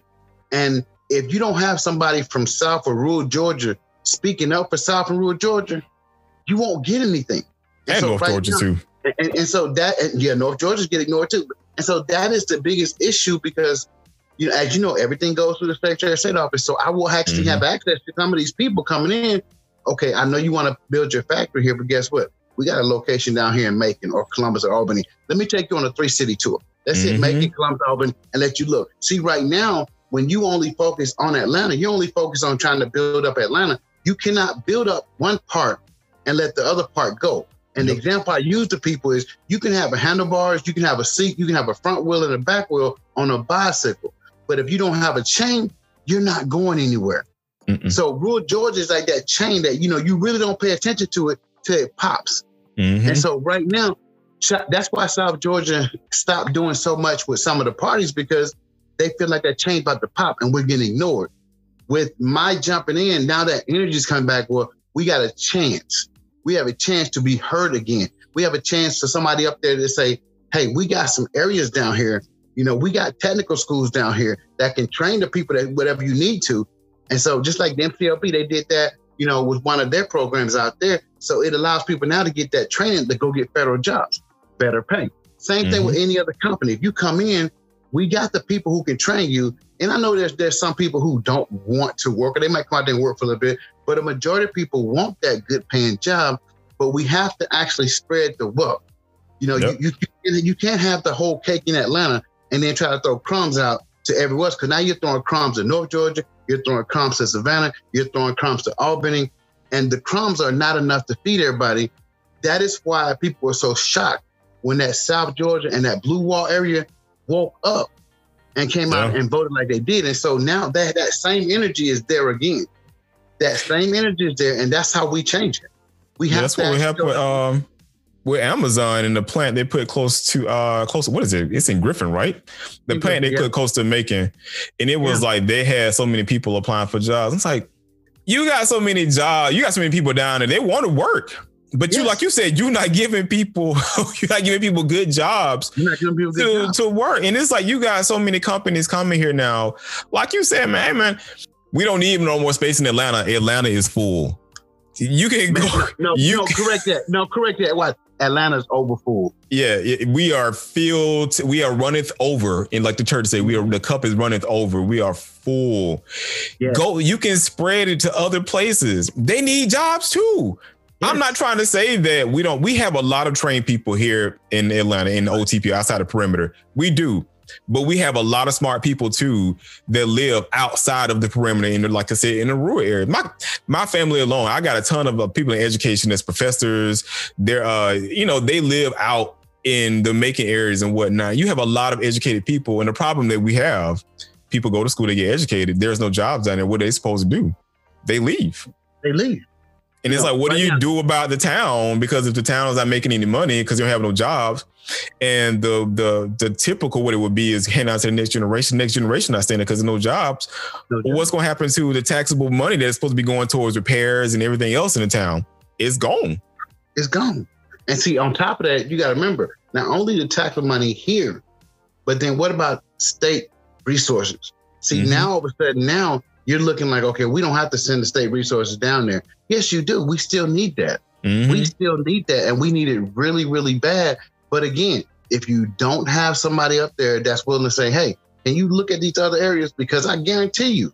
And if you don't have somebody from South or rural Georgia speaking up for South and rural Georgia, you won't get anything. And, and so North right Georgia now, too. And, and, so that, and yeah, North Georgia's getting ignored too. And so that is the biggest issue because, you know, as you know, everything goes through the Secretary of State office. So I will actually mm-hmm. have access to some of these people coming in. Okay, I know you want to build your factory here, but guess what? We got a location down here in Macon or Columbus or Albany. Let me take you on a three city tour. Let's mm-hmm. hit Macon, Columbus, Albany, and let you look. See, right now, when you only focus on Atlanta, you only focus on trying to build up Atlanta. You cannot build up one part and let the other part go. And the example I use to people is you can have a handlebars, you can have a seat, you can have a front wheel and a back wheel on a bicycle. But if you don't have a chain, you're not going anywhere. Mm-mm. So rural Georgia is like that chain that you know you really don't pay attention to it till it pops. Mm-hmm. And so right now, that's why South Georgia stopped doing so much with some of the parties because they feel like that chain about to pop and we're getting ignored. With my jumping in, now that energy's coming back, well, we got a chance. We have a chance to be heard again. We have a chance for somebody up there to say, hey, we got some areas down here. You know, we got technical schools down here that can train the people that whatever you need to. And so just like the MCLB, they did that, you know, with one of their programs out there. So it allows people now to get that training to go get federal jobs, better pay. Same mm-hmm. thing with mm-hmm. any other company. If you come in, we got the people who can train you. And I know there's there's some people who don't want to work, or they might come out there and work for a little bit, but a majority of people want that good paying job. But we have to actually spread the wealth. You know, yep. you, you you can't have the whole cake in Atlanta and then try to throw crumbs out to everywhere else. Because now you're throwing crumbs in North Georgia, you're throwing crumbs to Savannah, you're throwing crumbs to Albany, and the crumbs are not enough to feed everybody. That is why people were so shocked when that South Georgia and that Blue Wall area woke up and came yeah. out and voted like they did. And so now that that same energy is there again. That same energy is there, and that's how we change it. We have yeah, that's what we have put um with Amazon and the plant they put close to uh close what is it? It's in Griffin, right? The plant they yeah. put close to Macon. And it was like they had so many people applying for jobs. It's like you got so many jobs, you got so many people down there, they want to work. But yes. you, like you said, you're not giving people, you're not giving people good jobs people to, jobs. to work. And it's like you got so many companies coming here now. Like you said, man, hey, man, we don't need no more space in Atlanta. Atlanta is full. You can man, go. No, you no, can, correct that. No, correct that. What? Atlanta's over full. Yeah, we are filled. We are runneth over, and like the church say, we are the cup is runneth over. We are full. Yes. Go. You can spread it to other places. They need jobs too. Yes. I'm not trying to say that we don't. We have a lot of trained people here in Atlanta in the OTP outside the perimeter. We do, but we have a lot of smart people too that live outside of the perimeter and like I said in the rural area. My my family alone, I got a ton of uh, people in education as professors. They're uh, you know, they live out in the Macon areas and whatnot. You have a lot of educated people, and the problem that we have, people go to school, they get educated. There's no jobs down there. What are they supposed to do? They leave. They leave. And it's like, what do you do about the town? Because if the town is not making any money because you don't have no jobs, and the the the typical what it would be is hand out to the next generation. Next generation not there because there's no jobs. No well, what's going to happen to the taxable money that's supposed to be going towards repairs and everything else in the town? It's gone. It's gone. And see, on top of that, you got to remember not only the taxable money here, but then what about state resources? See, mm-hmm. now all of a sudden, now you're looking like, okay, we don't have to send the state resources down there. Yes, you do. We still need that. Mm-hmm. We still need that, and we need it really, really bad. But again, if you don't have somebody up there that's willing to say, hey, can you look at these other areas? Because I guarantee you,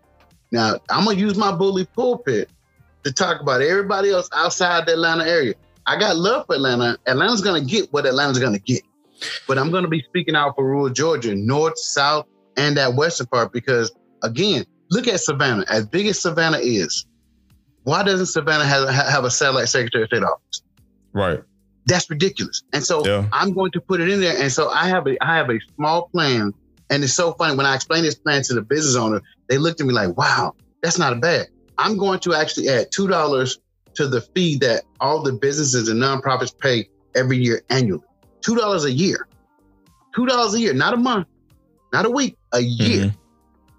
now I'm gonna use my bully pulpit to talk about everybody else outside the Atlanta area. I got love for Atlanta. Atlanta's gonna get what Atlanta's gonna get. But I'm gonna be speaking out for rural Georgia, north, south, and that western part, because again, look at Savannah. As big as Savannah is, why doesn't Savannah have, have a satellite Secretary of State office? Right. That's ridiculous. And so yeah. I'm going to put it in there. And so I have a I have a small plan. And it's so funny when I explain this plan to the business owner, they looked at me like, wow, that's not a bad. I'm going to actually add two dollars to the fee that all the businesses and nonprofits pay every year annually. Two dollars a year. Two dollars a year, not a month, not a week, a year. Mm-hmm.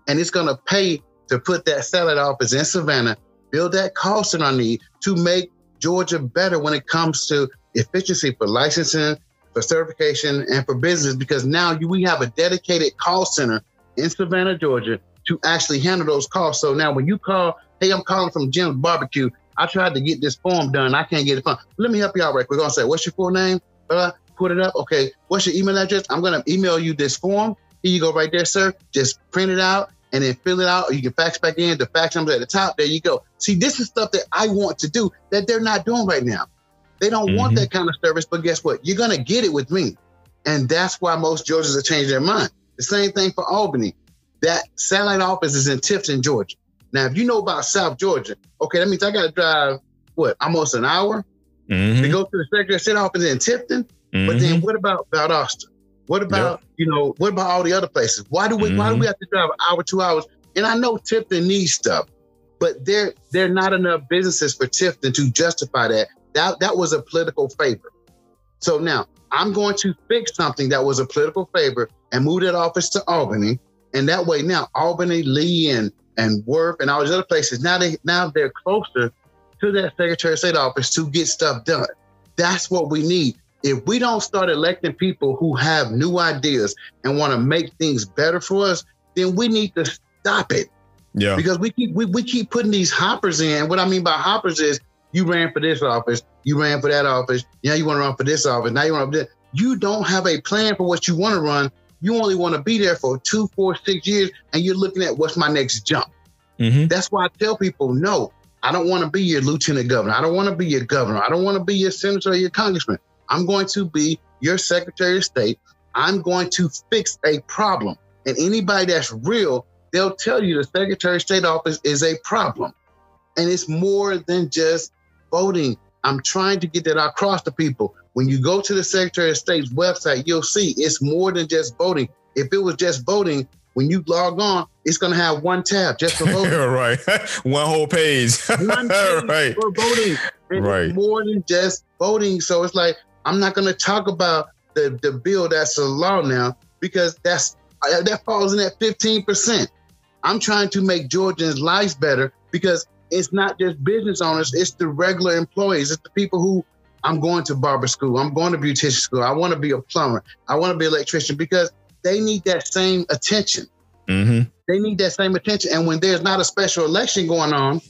And it's gonna pay to put that satellite office in Savannah, build that call center need to make Georgia better when it comes to efficiency for licensing, for certification, and for business. Because now you, we have a dedicated call center in Savannah, Georgia, to actually handle those calls. So now when you call, hey, I'm calling from Jim's Barbecue. I tried to get this form done. I can't get it done. Let me help you out right. We're gonna say, what's your full name? Uh, put it up. Okay. What's your email address? I'm gonna email you this form. Here you go, right there, sir. Just print it out and then fill it out. Or you can fax back in. The fax number at the top. There you go. See, this is stuff that I want to do that they're not doing right now. They don't mm-hmm. want that kind of service, but guess what? You're gonna get it with me, and that's why most Georgians have changed their mind. The same thing for Albany. That satellite office is in Tifton, Georgia. Now, if you know about South Georgia, okay, that means I got to drive what almost an hour mm-hmm. to go to the Secretary of State office in Tifton. Mm-hmm. But then, what about Valdosta? What about yep. you know? What about all the other places? Why do we mm-hmm. Why do we have to drive an hour, two hours? And I know Tifton needs stuff, but there there are not enough businesses for Tifton to justify that. That that was a political favor. So now I'm going to fix something that was a political favor and move that office to Albany. And that way now Albany, Lee, and and Worth and all these other places, now they now they're closer to that Secretary of State office to get stuff done. That's what we need. If we don't start electing people who have new ideas and want to make things better for us, then we need to stop it. Yeah. Because we keep we, we keep putting these hoppers in. What I mean by hoppers is you ran for this office, you ran for that office, now you want to run for this office, now you want to. You don't have a plan for what you want to run you only want to be there for two, four, six years, and you're looking at what's my next jump. Mm-hmm. That's why I tell people, no, I don't want to be your lieutenant governor. I don't want to be your governor. I don't want to be your senator or your congressman. I'm going to be your secretary of state. I'm going to fix a problem. And anybody that's real, they'll tell you the secretary of state office is a problem. And it's more than just voting. I'm trying to get that across to people. When you go to the Secretary of State's website, you'll see it's more than just voting. If it was just voting, when you log on, it's going to have one tab just for voting. right. one whole page. one page right. for voting. And right. more than just voting. So it's like, I'm not going to talk about the, the bill that's a law now because that's that falls in that 15%. I'm trying to make Georgians' lives better because it's not just business owners, it's the regular employees, it's the people who I'm going to barber school. I'm going to beautician school. I want to be a plumber. I want to be an electrician because they need that same attention. Mm-hmm. They need that same attention. And when there's not a special election going on,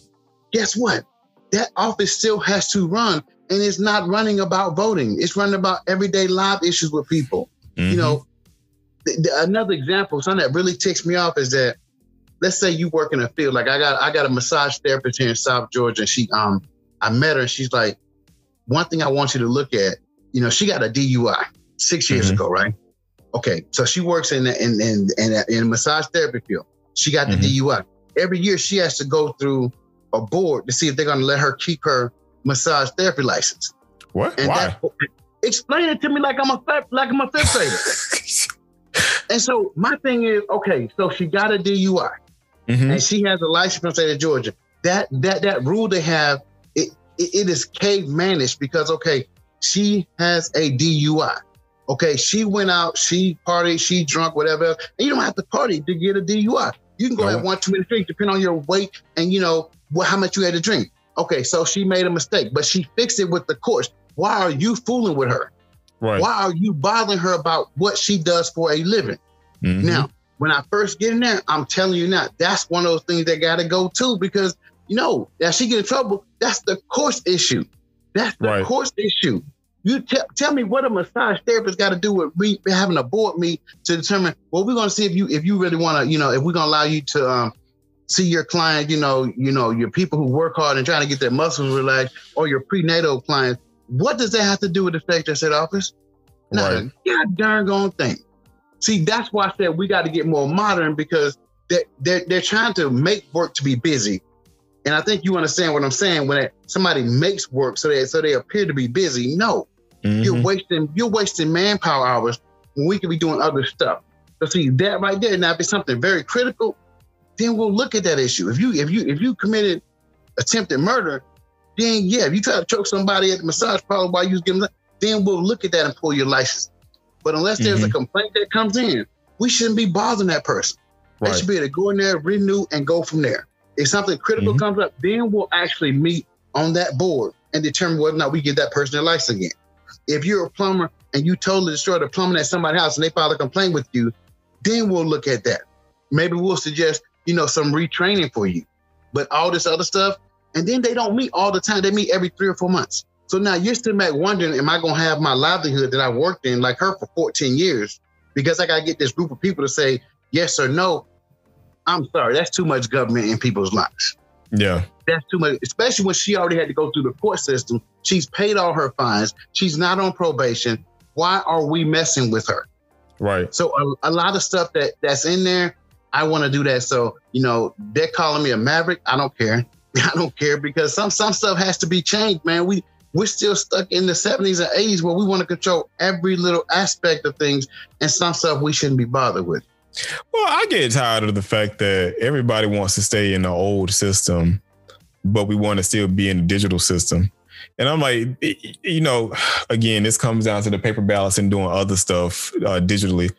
guess what? That office still has to run. And it's not running about voting. It's running about everyday live issues with people. Mm-hmm. You know, th- th- another example, something that really ticks me off is that let's say you work in a field. Like I got I got a massage therapist here in South Georgia, and she um I met her and she's like, one thing I want you to look at, you know, she got a DUI 6 years mm-hmm. ago, right? Okay, so she works in the, in in in, in a massage therapy field. She got the mm-hmm. DUI. Every year she has to go through a board to see if they're going to let her keep her massage therapy license. What? And Why? That, explain it to me like I'm a like I'm a fifth grader. and so my thing is, okay, so she got a DUI, mm-hmm. and she has a license from the state of Georgia. That that that rule they have it, it is cavemanish because okay, she has a DUI. Okay, she went out, she partied, she drunk, whatever. And you don't have to party to get a DUI. You can go no. have one too many drinks, depending on your weight and you know what, how much you had to drink. Okay, so she made a mistake, but she fixed it with the courts. Why are you fooling with her? Right. Why are you bothering her about what she does for a living? Mm-hmm. Now, when I first get in there, I'm telling you now, that's one of those things that got to go too because you know, that she get in trouble, that's the course issue. That's the right. course issue. You t- tell me what a massage therapist got to do with me having a board meet to determine. Well, we're going to see if you if you really want to, you know, if we're going to allow you to um, see your client, you know, you know, your people who work hard and trying to get their muscles relaxed, or your prenatal clients. What does that have to do with the fact of State office? Not right. god darn gone thing. See, that's why I said we got to get more modern because they're, they're, they're trying to make work to be busy and I think you understand what I'm saying when somebody makes work so they so they appear to be busy. No, Mm-hmm. You're wasting you're wasting manpower hours when we could be doing other stuff. So see that right there. Now, if it's something very critical, then we'll look at that issue. If you if you if you committed attempted murder, then yeah, if you try to choke somebody at the massage parlor while you was giving, then we'll look at that and pull your license. But unless there's mm-hmm. a complaint that comes in, we shouldn't be bothering that person. Right. They should be able to go in there, renew, and go from there. If something critical mm-hmm. comes up, then we'll actually meet on that board and determine whether or not we give that person their license again. If you're a plumber and you totally destroyed the plumbing at somebody's house and they file a complaint with you, then we'll look at that. Maybe we'll suggest, you know, some retraining for you. But all this other stuff, and then they don't meet all the time. They meet every three or four months. So now you're still back wondering, am I going to have my livelihood that I worked in like her for 14 years? Because I got to get this group of people to say yes or no. I'm sorry, that's too much government in people's lives. Yeah. That's too much, especially when she already had to go through the court system. She's paid all her fines. She's not on probation. Why are we messing with her? Right. So a, a lot of stuff that that's in there, I want to do that. So, you know, they're calling me a maverick. I don't care. I don't care because some some stuff has to be changed, man. We we're still stuck in the 70s and 80s where we want to control every little aspect of things and some stuff we shouldn't be bothered with. Well, I get tired of the fact that everybody wants to stay in the old system, but we want to still be in the digital system. And I'm like, you know, again, this comes down to the paper ballots and doing other stuff uh, digitally.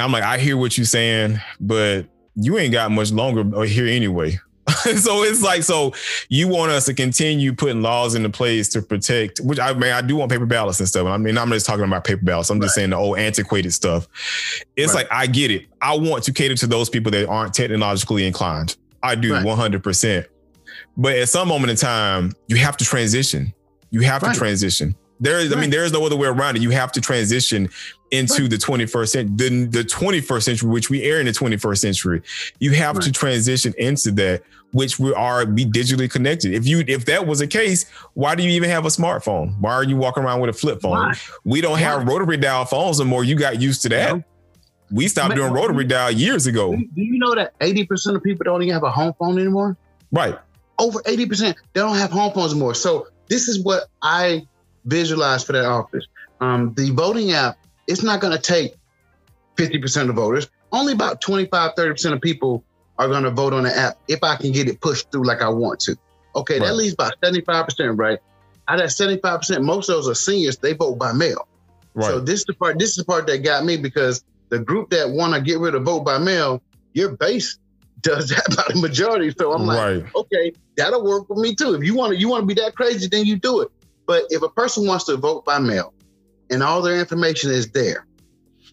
I'm like, I hear what you're saying, but you ain't got much longer here anyway. so it's like, so you want us to continue putting laws into place to protect, which I mean, I do want paper ballots and stuff. I mean, I'm just talking about paper ballots. I'm right. just saying the old antiquated stuff. It's right. like, I get it. I want to cater to those people that aren't technologically inclined. I do right. 100%. But at some moment in time, you have to transition. You have to transition. There is, I mean, there is no other way around it. You have to transition into right. the 21st century, the, the 21st century, which we are in the 21st century. You have right. to transition into that, which we are be digitally connected. If you if that was the case, why do you even have a smartphone? Why are you walking around with a flip phone? Why? We don't have rotary dial phones anymore. You got used to that. Yeah. We stopped doing rotary dial years ago. Do you know that 80% of people don't even have a home phone anymore? Right. Over 80%, they don't have home phones anymore. So this is what I visualize for that office. Um, the voting app it's not going to take 50% of voters. Only about 25, 30% of people are going to vote on the app if I can get it pushed through like I want to. Okay, right. that leaves about 75%, right? Out of that 75%, most of those are seniors, they vote by mail. Right. So this is the part, this is the part that got me because the group that want to get rid of vote by mail, your base does that by the majority. So I'm like, right. okay, that'll work for me too. If you want to, you want to be that crazy, then you do it. But if a person wants to vote by mail, and all their information is there,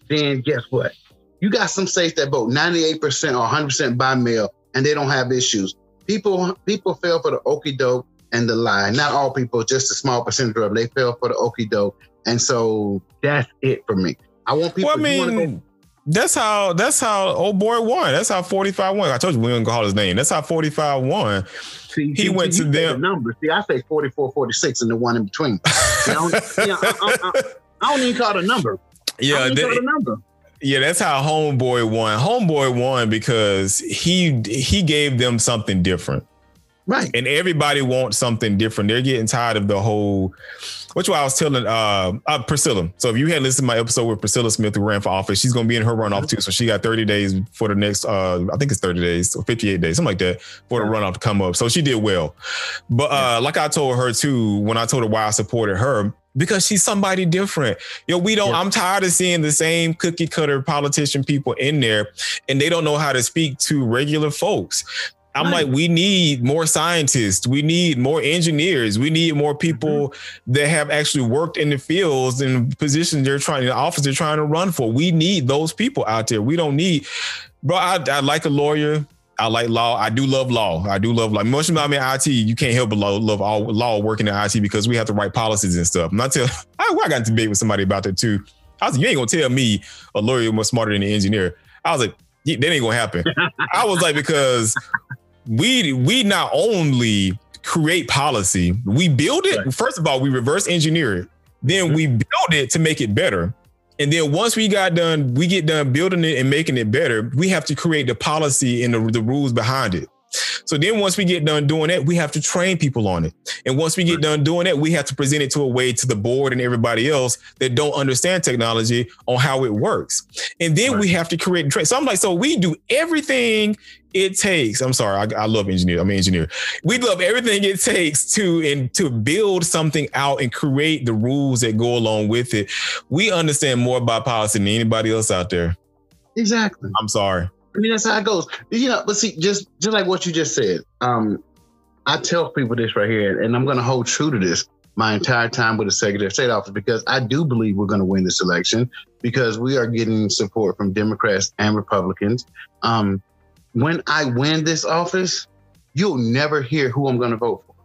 then guess what? You got some states that vote 98% or 100% by mail and they don't have issues. People people fell for the okey doke and the lie. Not all people, just a small percentage of them. They fell for the okey doke. And so that's it for me. I want people well, I mean, that's how that's how old boy won. That's how 45 won. I told you we weren't gonna call his name. That's how 45 won. See, he see, went see, to them. The number. See, I say 44, 46 and the one in between. see, I, I, I, I don't even call a number. Yeah, a number. Yeah, that's how Homeboy won. Homeboy won because he he gave them something different. Right. And everybody wants something different. They're getting tired of the whole which why I was telling uh, uh, Priscilla. So if you had listened to my episode with Priscilla Smith who ran for office, she's gonna be in her runoff too. So she got 30 days for the next uh, I think it's 30 days or 58 days, something like that, for the runoff to come up. So she did well. But uh, like I told her too, when I told her why I supported her, because she's somebody different. Yo, we don't, yeah. I'm tired of seeing the same cookie cutter politician people in there and they don't know how to speak to regular folks. I'm like, we need more scientists. We need more engineers. We need more people mm-hmm. that have actually worked in the fields and positions they're trying, the office they're trying to run for. We need those people out there. We don't need, bro. I, I like a lawyer. I like law. I do love law. I do love like much about me in IT. You can't help but love, love all law working in IT because we have to write policies and stuff. I'm not tell. I, I got to debate with somebody about that too. I was like, you ain't gonna tell me a lawyer was smarter than an engineer. I was like, that ain't gonna happen. I was like, because we we not only create policy, we build it. Right. First of all, we reverse engineer it. Then mm-hmm. we build it to make it better. And then once we got done, we get done building it and making it better. We have to create the policy and the, the rules behind it. So then once we get done doing that, we have to train people on it. And once we get done doing that, we have to present it to a way to the board and everybody else that don't understand technology on how it works. And then right. we have to create train. So I'm like, so we do everything it takes. I'm sorry, I, I love engineer. I'm an engineer. We love everything it takes to and to build something out and create the rules that go along with it. We understand more about policy than anybody else out there. Exactly. I'm sorry. I mean, that's how it goes. You know, but see, just just like what you just said, um, I tell people this right here, and I'm going to hold true to this my entire time with the Secretary of State office because I do believe we're going to win this election because we are getting support from Democrats and Republicans. Um, when I win this office, you'll never hear who I'm going to vote for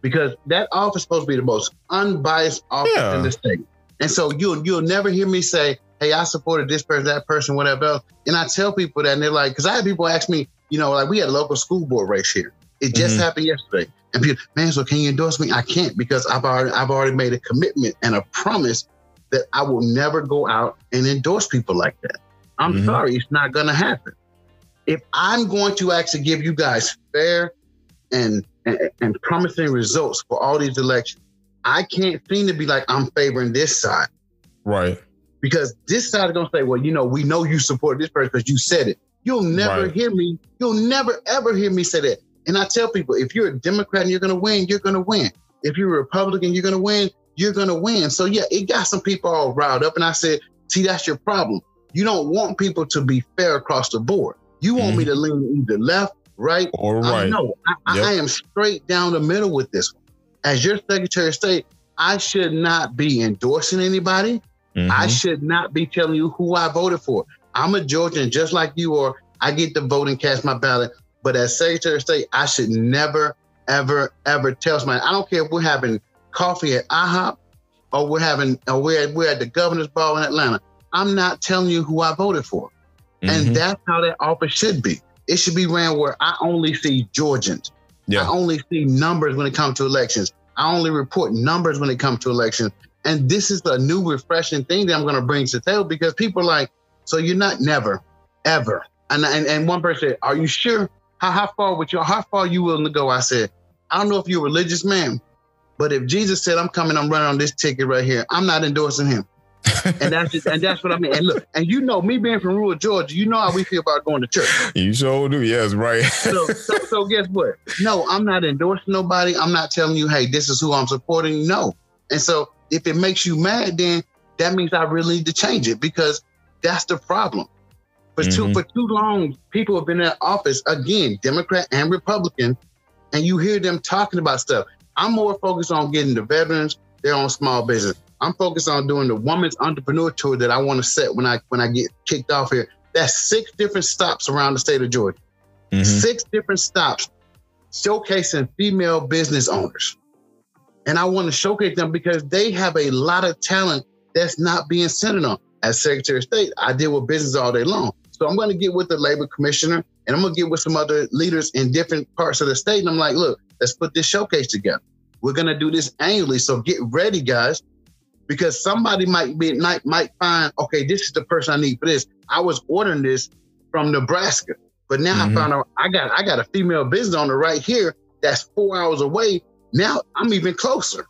because that office is supposed to be the most unbiased office yeah. in the state. And so you'll you'll never hear me say, "Hey, I supported this person, that person, whatever else." And I tell people that, and they're like, because I had people ask me, you know, like we had a local school board race here. It just mm-hmm. happened yesterday, and people, man, so can you endorse me? I can't because I've already I've already made a commitment and a promise that I will never go out and endorse people like that. I'm mm-hmm. sorry, it's not going to happen if I'm going to actually give you guys fair and, and, and promising results for all these elections, I can't seem to be like I'm favoring this side. Right. Because this side is gonna say, well, you know, we know you support this person because you said it. You'll never right. hear me. You'll never ever hear me say that. And I tell people, if you're a Democrat and you're gonna win, you're gonna win. If you're a Republican, you're gonna win. You're gonna win. So yeah, it got some people all riled up. And I said, see, that's your problem. You don't want people to be fair across the board. You want mm-hmm. me to lean either left, right, or right? No, I, yep. I, am straight down the middle with this one. As your Secretary of State, I should not be endorsing anybody. Mm-hmm. I should not be telling you who I voted for. I'm a Georgian just like you are. I get to vote and cast my ballot. But as Secretary of State, I should never, ever, ever tell somebody. I don't care if we're having coffee at IHOP or we're having or we're at, we're at the governor's ball in Atlanta. I'm not telling you who I voted for. Mm-hmm. And that's how that office should be. It should be ran where I only see Georgians. Yeah. I only see numbers when it comes to elections. I only report numbers when it comes to elections. And this is a new, refreshing thing that I'm going to bring to the table because people are like, so you're not never, ever. And, and, and one person said, are you sure? How, how far would you, how far you willing to go? I said, I don't know if you're a religious man, but if Jesus said, I'm coming, I'm running on this ticket right here, I'm not endorsing him and that's just, and that's what I mean. And look, and you know, me being from rural Georgia, you know how we feel about going to church. You sure do, yes, right. so, so, so guess what? No, I'm not endorsing nobody. I'm not telling you, hey, this is who I'm supporting. No. And so if it makes you mad, then that means I really need to change it because that's the problem. For mm-hmm. too for too long, people have been in office again, Democrat and Republican, and you hear them talking about stuff. I'm more focused on getting the veterans their own small business. I'm focused on doing the women's entrepreneur tour that I want to set when I when I get kicked off here. That's six different stops around the state of Georgia. Mm-hmm. Six different stops showcasing female business owners. And I want to showcase them because they have a lot of talent that's not being centered on. As Secretary of State, I deal with business all day long. So I'm going to get with the labor commissioner and I'm going to get with some other leaders in different parts of the state. And I'm like, look, let's put this showcase together. We're going to do this annually. So get ready, guys because somebody might be might might find okay, this is the person I need for this. I was ordering this from Nebraska, but now mm-hmm. I found out I got I got a female business owner right here that's four hours away. Now I'm even closer.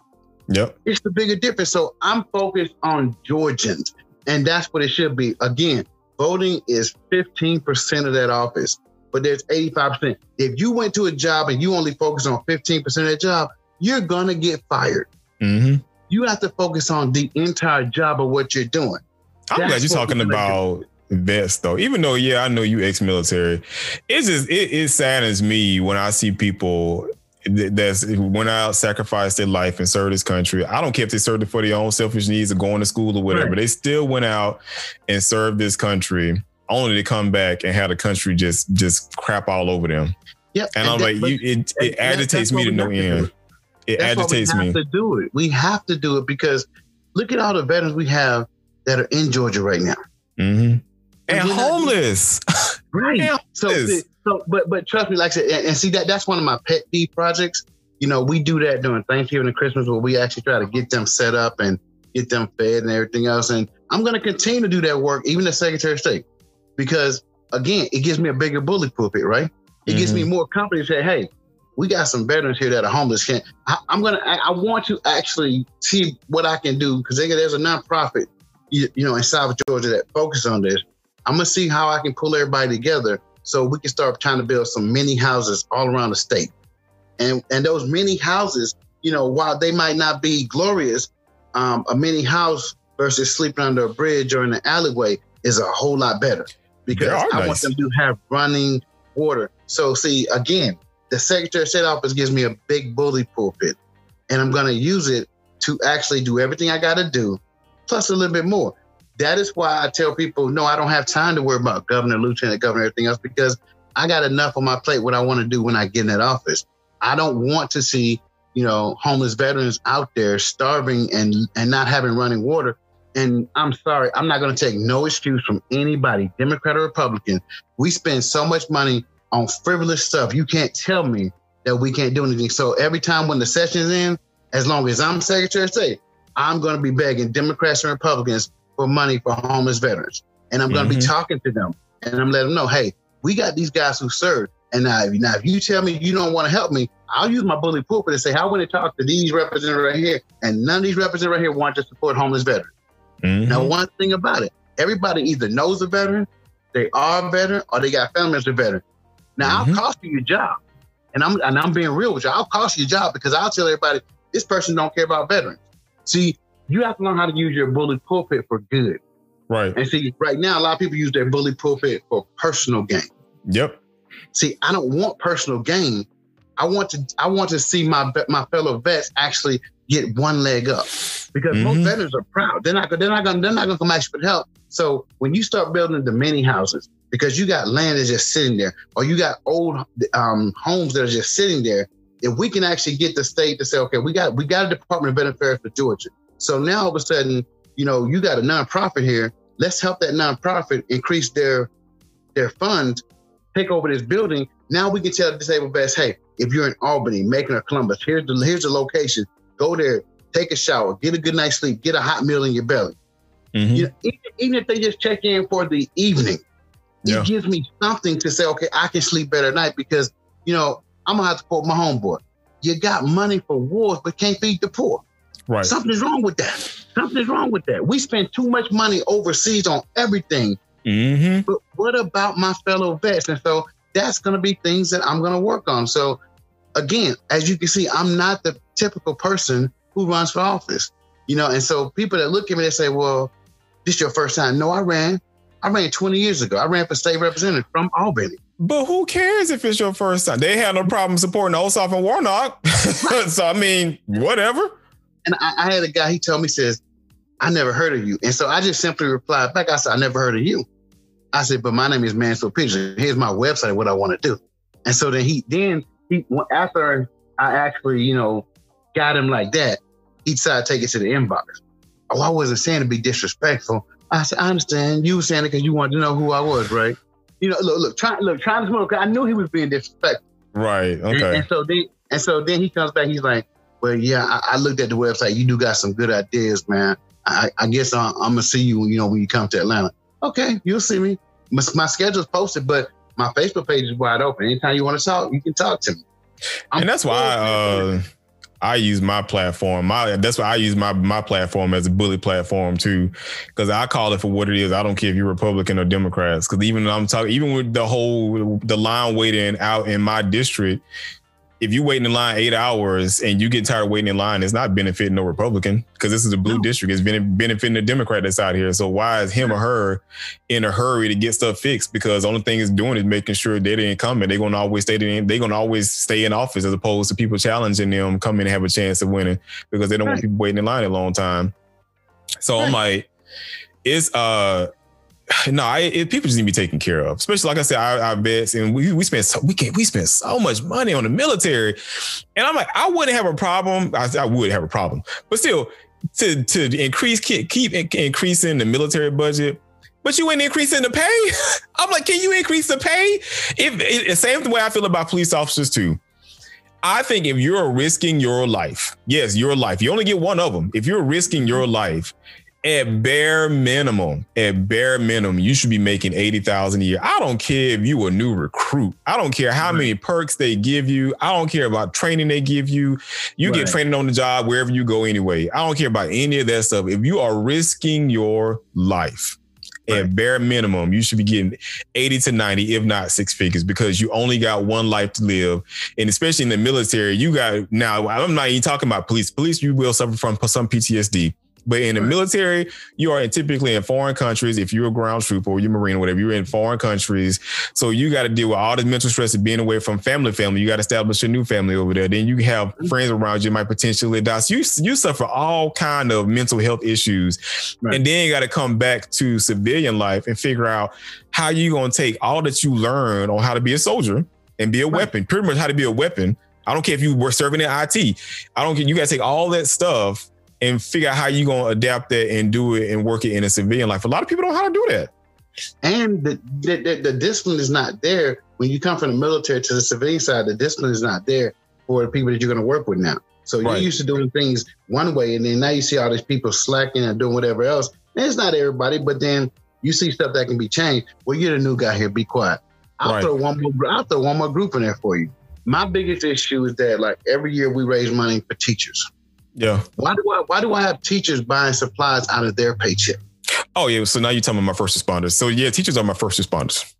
Yep, it's the bigger difference. So I'm focused on Georgians, and that's what it should be. Again, voting is 15% of that office, but there's 85%. If you went to a job and you only focus on 15% of that job, you're gonna get fired. Mm-hmm. You have to focus on the entire job of what you're doing. I'm That's glad you're talking about vets though. Even though, yeah, I know you ex-military. It's just it, it saddens me when I see people that's went out, sacrificed their life and served this country. I don't care if they served it for their own selfish needs or going to school or whatever. Right. They still went out and served this country only to come back and have the country just just crap all over them. Yep. And, and I'm that, like, you, it, it agitates me to no end it That's agitates why we have me. To do it, we have to do it because look at all the veterans we have that are in Georgia right now, mm-hmm. and, and homeless. right. And so, so, but but trust me, like I said, and, and see that that's one of my pet peeve projects. You know, we do that during Thanksgiving and Christmas, where we actually try to get them set up and get them fed and everything else. And I'm going to continue to do that work, even as Secretary of State, because again, it gives me a bigger bully pulpit, right? It mm-hmm. gives me mm-hmm. more confidence. Say, hey, we got some veterans here that are homeless. Can I, am gonna? I, I, want to actually see what I can do because there's a nonprofit, you, you know, in South Georgia that focus on this. I'm gonna see how I can pull everybody together so we can start trying to build some mini houses all around the state. And and those mini houses, you know, while they might not be glorious, um, a mini house versus sleeping under a bridge or in an alleyway is a whole lot better because I nice. want them to have running water. So see, again, the Secretary of State office gives me a big bully pulpit, and I'm going to use it to actually do everything I got to do, plus a little bit more. That is why I tell people, no, I don't have time to worry about governor, lieutenant governor, everything else, because I got enough on my plate what I want to do when I get in that office. I don't want to see, you know, homeless veterans out there starving and and not having running water. And I'm sorry, I'm not going to take no excuse from anybody, Democrat or Republican. We spend so much money on frivolous stuff. You can't tell me that we can't do anything. So every time when the session's in, as long as I'm Secretary of State, I'm going to be begging Democrats and Republicans for money for homeless veterans. And I'm going to mm-hmm. be talking to them and I'm letting them know, hey, we got these guys who serve. And now, now, if you tell me you don't want to help me, I'll use my bully pulpit and say, how would to talk to these representatives right here? And none of these representatives right here want to support homeless veterans. Mm-hmm. Now, one thing about it, everybody either knows a veteran, they are a veteran, or they got family members a veteran. Now, mm-hmm. I'll cost you your job. And I'm and I'm being real with you. I'll cost you your job because I'll tell everybody this person don't care about veterans. See, you have to learn how to use your bully pulpit for good. Right. And see, right now, a lot of people use their bully pulpit for personal gain. Yep. See, I don't want personal gain. I want to I want to see my my fellow vets actually get one leg up because mm-hmm. most veterans are proud. They're not they're not gonna they're not gonna come ask you for help. So when you start building the mini houses, because you got land that's just sitting there, or you got old um, homes that are just sitting there, if we can actually get the state to say, okay, we got we got a Department of Veteran Affairs for Georgia. So now all of a sudden, you know, you got a nonprofit here. Let's help that nonprofit increase their their funds, take over this building. Now we can tell the disabled vets, hey, if you're in Albany, Macon, or Columbus, here's the here's the location. Go there, take a shower, get a good night's sleep, get a hot meal in your belly. Mm-hmm. You know, even, even, if they just check in for the evening, yeah. it gives me something to say, okay, I can sleep better at night because, you know, I'm gonna have to quote my homeboy. You got money for wars, but can't feed the poor. Right. Something's wrong with that. Something's wrong with that. We spend too much money overseas on everything. Mm-hmm. But what about my fellow vets? And so that's going to be things that I'm going to work on. So again, as you can see, I'm not the typical person who runs for office, you know. And so people that look at me, they say, "Well, this is your first time." No, I ran. I ran 20 years ago. I ran for state representative from Albany. But who cares if it's your first time? They had no problem supporting Ossoff and Warnock. so I mean, whatever. And I, I, had a guy, he told me, says, I never heard of you. And so I just simply replied back, I said, I never heard of you. I said, but my name is Manswell Peterson. Here's my website, what I want to do. And so then he, then he, after I actually, you know, got him like that, he decided to take it to the inbox. Oh, I wasn't saying to be disrespectful. I said, I understand. You were saying it because you wanted to know who I was, right? You know, look, look, try, look, trying to smoke. I knew he was being disrespectful. Right. Okay. And, and, so then, and so then he comes back. He's like, "Well, yeah, I, I looked at the website. You do got some good ideas, man. I, I guess I, am gonna see you. You know, when you come to Atlanta. Okay, you'll see me. My, my schedule's posted, but my Facebook page is wide open. Anytime you want to talk, you can talk to me. I'm and that's why. Uh, I use my platform. My that's why I use my my platform as a bully platform too, because I call it for what it is. I don't care if you're Republican or Democrats. Because even I'm talking, even with the whole the line waiting out in my district, if you wait in line eight hours and you get tired of waiting in line, it's not benefiting no Republican because this is a blue no. district. It's been benefiting the Democrat that's out here. So why is him or her in a hurry to get stuff fixed? Because the only thing it's doing is making sure they didn't come incumbent. They're gonna always stay in, they're gonna always stay in office as opposed to people challenging them come in and have a chance of winning because they don't right. want people waiting in line a long time. So right. I'm like, it's uh no, I, it, people just need to be taken care of. Especially like I said, our, our vets and we we spend so we can we spend so much money on the military, and I'm like, I wouldn't have a problem. I, I would have a problem, but still, to to increase keep, keep increasing the military budget, but you ain't increasing the pay. I'm like, can you increase the pay? If it, same way I feel about police officers too. I think if you're risking your life, yes, your life, you only get one of them. If you're risking your life at bare minimum, at bare minimum, you should be making 80,000 a year. I don't care if you a new recruit. I don't care how many perks they give you. I don't care about training they give you. You right. get training on the job wherever you go anyway. I don't care about any of that stuff. If you are risking your life, right. at bare minimum, you should be getting 80 to 90, if not six figures, because you only got one life to live. And especially in the military, you got now, I'm not even talking about police. Police, you will suffer from some PTSD. But in the right. military, you are typically in foreign countries. If you're a ground trooper or you're Marine or whatever, you're in foreign countries. So you got to deal with all this mental stress of being away from family, family. You got to establish a new family over there. Then you have mm-hmm. friends around you might potentially die. So you, you suffer all kind of mental health issues. Right. And then you got to come back to civilian life and figure out how you going to take all that you learn on how to be a soldier and be a right. weapon, pretty much how to be a weapon. I don't care if you were serving in IT. I don't care. You got to take all that stuff and figure out how you're gonna adapt that and do it and work it in a civilian life. A lot of people don't know how to do that. And the, the, the discipline is not there when you come from the military to the civilian side. The discipline is not there for the people that you're going to work with now. So you're used to doing things one way, and then now you see all these people slacking and doing whatever else. And it's not everybody, but then you see stuff that can be changed. Well, you're the new guy here. Be quiet. I'll right. throw one more. I'll throw one more group in there for you. My biggest issue is that like every year we raise money for teachers. Yeah. Why do I why do I have teachers buying supplies out of their paycheck? Oh yeah. So now you're talking about my first responders. So yeah, teachers are my first responders.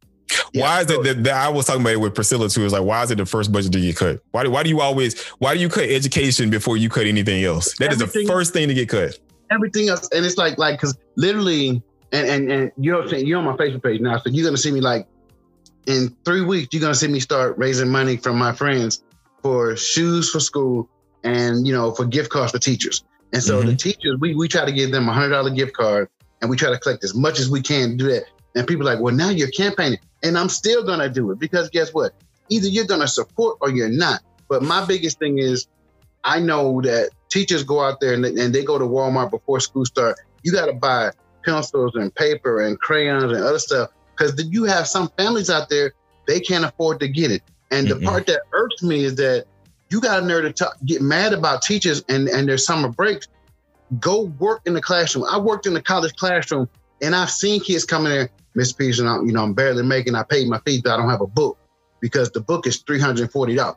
Yeah, why is it that, that, I was talking about it with Priscilla too? Is like why is it the first budget to get cut? Why do why do you always why do you cut education before you cut anything else? That is the first thing to get cut. Everything else, and it's like like because literally, and and and you're what I'm saying. You're on my Facebook page now, so you're gonna see me like in three weeks. You're gonna see me start raising money from my friends for shoes for school, and you know for gift cards for teachers. And so mm-hmm. the teachers, we we try to give them a hundred dollar gift card, and we try to collect as much as we can to do that. And people are like, well, now you're campaigning, and I'm still gonna do it because guess what? Either you're gonna support or you're not. But my biggest thing is, I know that teachers go out there and they, and they go to Walmart before school start. You got to buy pencils and paper and crayons and other stuff because you have some families out there they can't afford to get it. And mm-hmm. the part that irks me is that you got a nerve to talk, get mad about teachers and, and their summer breaks. Go work in the classroom. I worked in the college classroom and I've seen kids coming there, Miss Peterson, I'm, you know, I'm barely making, I paid my fees, but I don't have a book because the book is $340.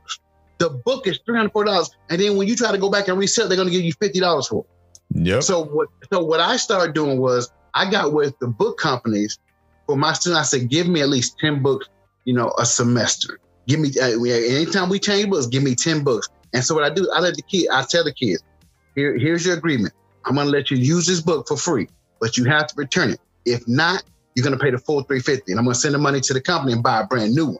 The book is $340. And then when you try to go back and resell, they're going to give you $50 for it. Yep. So what, so what I started doing was I got with the book companies for my students. I said, give me at least 10 books, you know, a semester. Give me uh, anytime we change books, give me 10 books. And so what I do, I let the kid, I tell the kids, here, here's your agreement. I'm gonna let you use this book for free, but you have to return it. If not, you're gonna pay the full 350 and I'm gonna send the money to the company and buy a brand new one.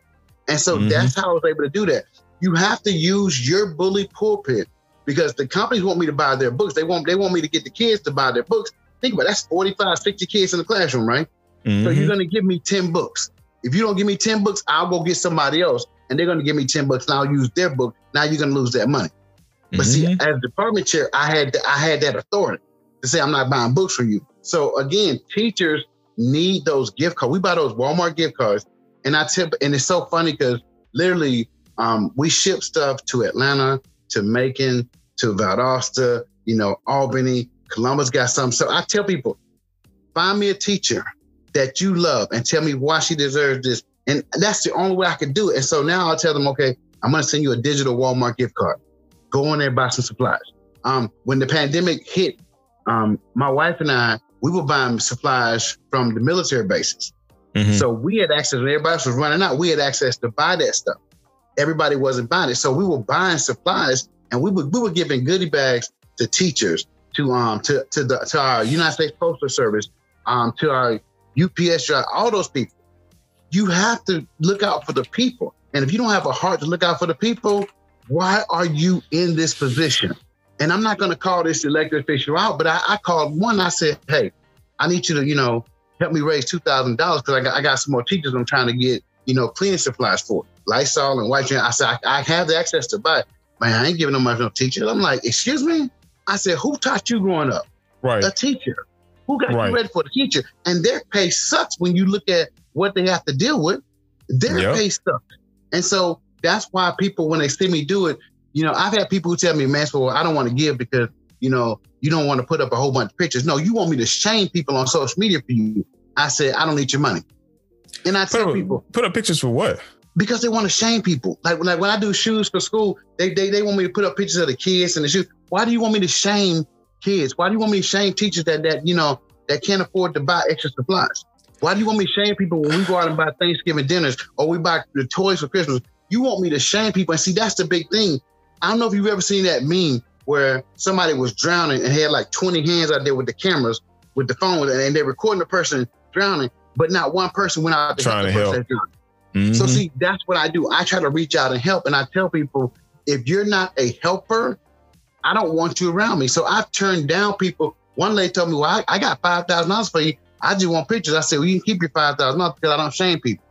And so mm-hmm. that's how I was able to do that. You have to use your bully pulpit because the companies want me to buy their books. They want they want me to get the kids to buy their books. Think about it, that's 45, 60 kids in the classroom, right? Mm-hmm. So you're gonna give me 10 books. If you don't give me 10 books, I'll go get somebody else and they're going to give me 10 bucks and I'll use their book. Now you're going to lose that money. But mm-hmm. see, as department chair, I had I had that authority to say I'm not buying books from you. So again, teachers need those gift cards. We buy those Walmart gift cards, and I tip. And it's so funny because literally, um, we ship stuff to Atlanta, to Macon, to Valdosta, you know, Albany, Columbus got some. So I tell people, find me a teacher that you love and tell me why she deserves this. And that's the only way I can do it. And so now I'll tell them, okay, I'm going to send you a digital Walmart gift card. Go in there, buy some supplies. Um, when the pandemic hit, um, my wife and I, we were buying supplies from the military bases. Mm-hmm. So we had access, and everybody else was running out. We had access to buy that stuff. Everybody wasn't buying it. So we were buying supplies and we were, we were giving goodie bags to teachers, to um to to the to our United States Postal Service, um, to our UPS driver, uh, all those people. You have to look out for the people. And if you don't have a heart to look out for the people, why are you in this position? And I'm not going to call this elected official out, but I, I, called one. I said, hey, I need you to, you know, help me raise $2,000 because I got, I got some more teachers I'm trying to get, you know, cleaning supplies for. Lysol and white. I said, I, I have the access to buy. Man, I ain't giving them much no teachers. I'm like, excuse me? I said, who taught you growing up? Right. A teacher. Who got right. you ready for the future? And their pay sucks when you look at what they have to deal with. Their yep. pay sucks. And so that's why people, when they see me do it, you know, I've had people who tell me, man, well, I don't want to give because you know, you don't want to put up a whole bunch of pictures. No, you want me to shame people on social media for you. I said, I don't need your money. And I tell up, people put up pictures for what? because they want to shame people. Like like when I do shoes for school, they, they they want me to put up pictures of the kids and the shoes. Why do you want me to shame kids? Why do you want me to shame teachers that that you know that can't afford to buy extra supplies? Why do you want me to shame people when we go out and buy Thanksgiving dinners or we buy the toys for Christmas? You want me to shame people. And see, that's the big thing. I don't know if you've ever seen that meme where somebody was drowning and had like 20 hands out there with the cameras, with the phone, and they're recording the person drowning, but not one person went out to Trying the to help. drowning. Mm-hmm. So see, that's what I do. I try to reach out and help, and I tell people, if you're not a helper, I don't want you around me. So I've turned down people. One lady told me, "Well, I, I got five thousand dollars for you. I just want pictures." I said, "Well, you can keep your five thousand dollars because I don't shame people."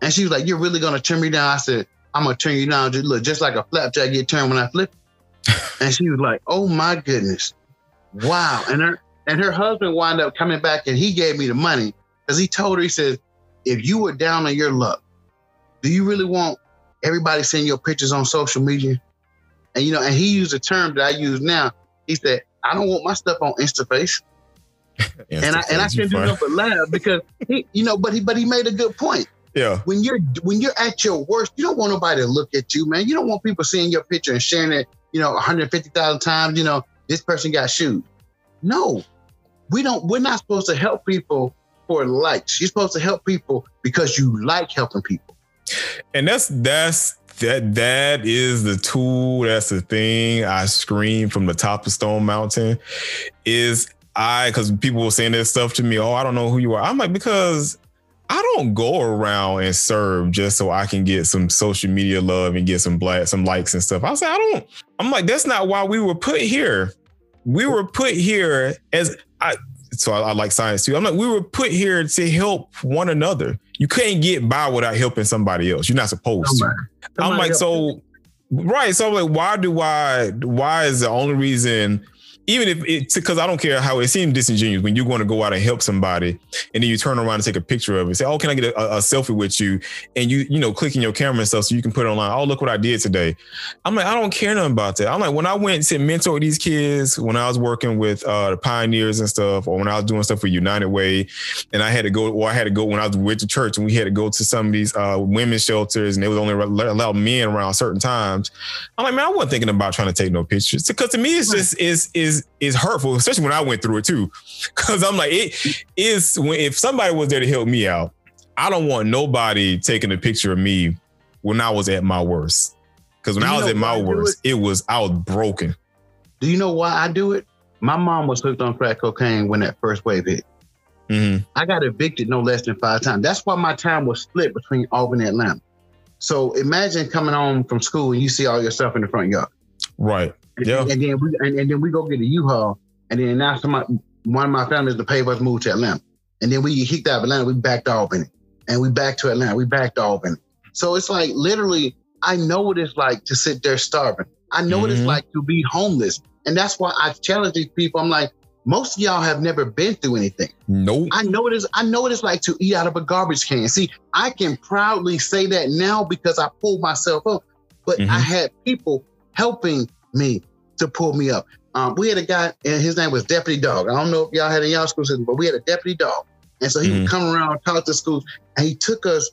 And she was like, "You're really gonna turn me down?" I said, "I'm gonna turn you down. Just look, just like a flapjack get turned when I flip." and she was like, "Oh my goodness, wow!" And her and her husband wound up coming back, and he gave me the money because he told her, he said, "If you were down on your luck, do you really want everybody seeing your pictures on social media?" And you know, and he used a term that I use now. He said, "I don't want my stuff on InstaFace," and I and I couldn't do nothing but laugh because he, you know, but he but he made a good point Yeah. when you're when you're at your worst, you don't want nobody to look at you, man. You don't want people seeing your picture and sharing it, you know, 150,000 times, you know, this person got shoes. No. We don't we're not supposed to help people for likes. You're supposed to help people because you like helping people. And that's that's that that is the tool. That's the thing. I scream from the top of Stone Mountain. Is I because people were saying this stuff to me. Oh, I don't know who you are. I'm like because I don't go around and serve just so I can get some social media love and get some black some likes and stuff. I say I don't. I'm like that's not why we were put here. We were put here as I. So I, I like science too. I'm like we were put here to help one another. You can't get by without helping somebody else. You're not supposed to. I'm like, so right. So I'm like, why do I why is the only reason, even if it's because I don't care how it seems disingenuous when you're going to go out and help somebody and then you turn around and take a picture of it, say, Oh, can I get a, a selfie with you? And you, you know, clicking your camera and stuff so you can put it online. Oh, look what I did today. I'm like, I don't care nothing about that. I'm like, when I went to mentor these kids, when I was working with uh, the pioneers and stuff, or when I was doing stuff for United Way, and I had to go, or I had to go when I was with the church and we had to go to some of these uh, women's shelters and they was only allowed men around certain times. I'm like, man, I wasn't thinking about trying to take no pictures because to me, it's just is is is hurtful, especially when I went through it too. Because I'm like, it is when if somebody was there to help me out, I don't want nobody taking a picture of me when I was at my worst. Because when Do I was at my why I do worst, it was I was broken. Do you know why I do it? My mom was hooked on crack cocaine when that first wave hit. Mhm. I got evicted no less than five times. That's why my time was split between Albany and Atlanta. So imagine coming home from school and you see all your stuff in the front yard. Right. And, Yeah. and then we and, and then we go get a U-Haul, and then now somebody, one of my families to pay for us to move to Atlanta, and then we kicked out of Atlanta, we back to Albany, and we back to Atlanta, we back to Albany. So it's like literally, I know what it's like to sit there starving. I know what it's Mhm. like to be homeless, and that's why I challenge these people. I'm like, most of y'all have never been through anything. Nope. I know it is. I know what it's like to eat out of a garbage can. See, I can proudly say that now because I pulled myself up. But I Mhm. had people helping me to pull me up. Um, we had a guy, and his name was Deputy Dog. I don't know if y'all had in y'all school system, but we had a Deputy Dog, and so he Mhm. would come around, talk to schools, and he took us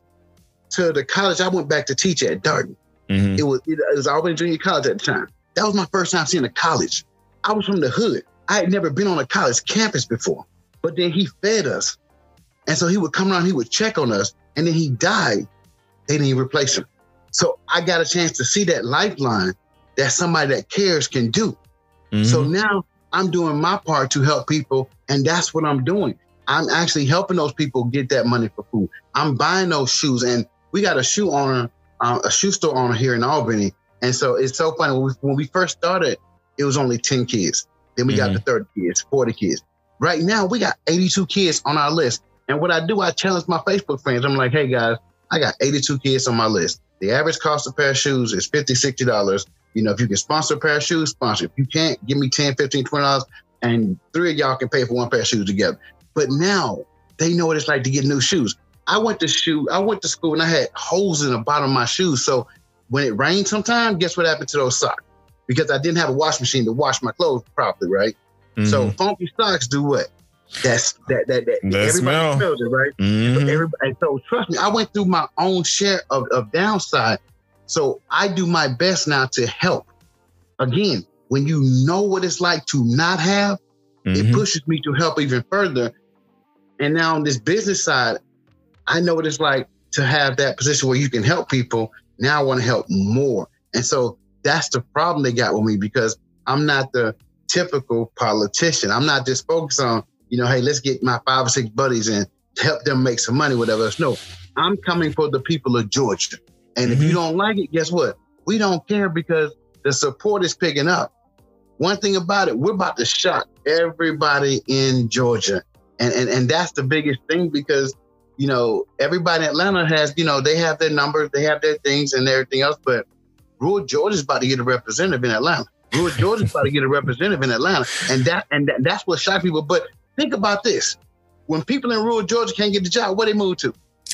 to the college I went back to teach at Darton. Mhm. It was it was Albany Junior College at the time. That was my first time seeing a college. I was from the hood. I had never been on a college campus before. But then he fed us. And so he would come around, he would check on us, and then he died. They didn't replace him. So I got a chance to see that lifeline that somebody that cares can do. So Mhm. now I'm doing my part to help people, and that's what I'm doing. I'm actually helping those people get that money for food. I'm buying those shoes, and we got a shoe owner, uh, a shoe store owner here in Albany, and so it's so funny. When we, when we first started, it was only 10 kids. Then we got Mhm. to 30 kids, 40 kids. Right now, we got 82 kids on our list. And what I do, I challenge my Facebook friends. I'm like, hey guys, I got 82 kids on my list. The average cost of a pair of shoes is $50, $60. You know, if you can sponsor a pair of shoes, sponsor. If you can't, give me 10 15 $20, and three of y'all can pay for one pair of shoes together. But now they know what it's like to get new shoes. I went to shoe, I went to school and I had holes in the bottom of my shoes. So when it rained sometime, guess what happened to those socks? because I didn't have a wash machine to wash my clothes properly, right? Mm-hmm. So funky socks do what? That's that that that, that everybody smell. smells it, right? Mm-hmm. So everybody, so trust me, I went through my own share of, of downside. So I do my best now to help. Again, when you know what it's like to not have, mm-hmm. it pushes me to help even further. And now on this business side, I know what it's like to have that position where you can help people. Now I want to help more. And so that's the problem they got with me because I'm not the typical politician. I'm not just focused on, you know, hey, let's get my five or six buddies and help them make some money, whatever. No, I'm coming for the people of Georgia. And mm-hmm. if you mm-hmm. don't like it, guess what? We don't care because the support is picking up. One thing about it, we're about to shock everybody in Georgia. And, and, and that's the biggest thing because, you know, everybody in Atlanta has, you know, they have their numbers, they have their things and everything else, but Rural Georgia's about to get a representative in Atlanta. Rural Georgia's about to get a representative in Atlanta, and that and that, that's what shocked people. But think about this: when people in rural Georgia can't get the job, where they move to?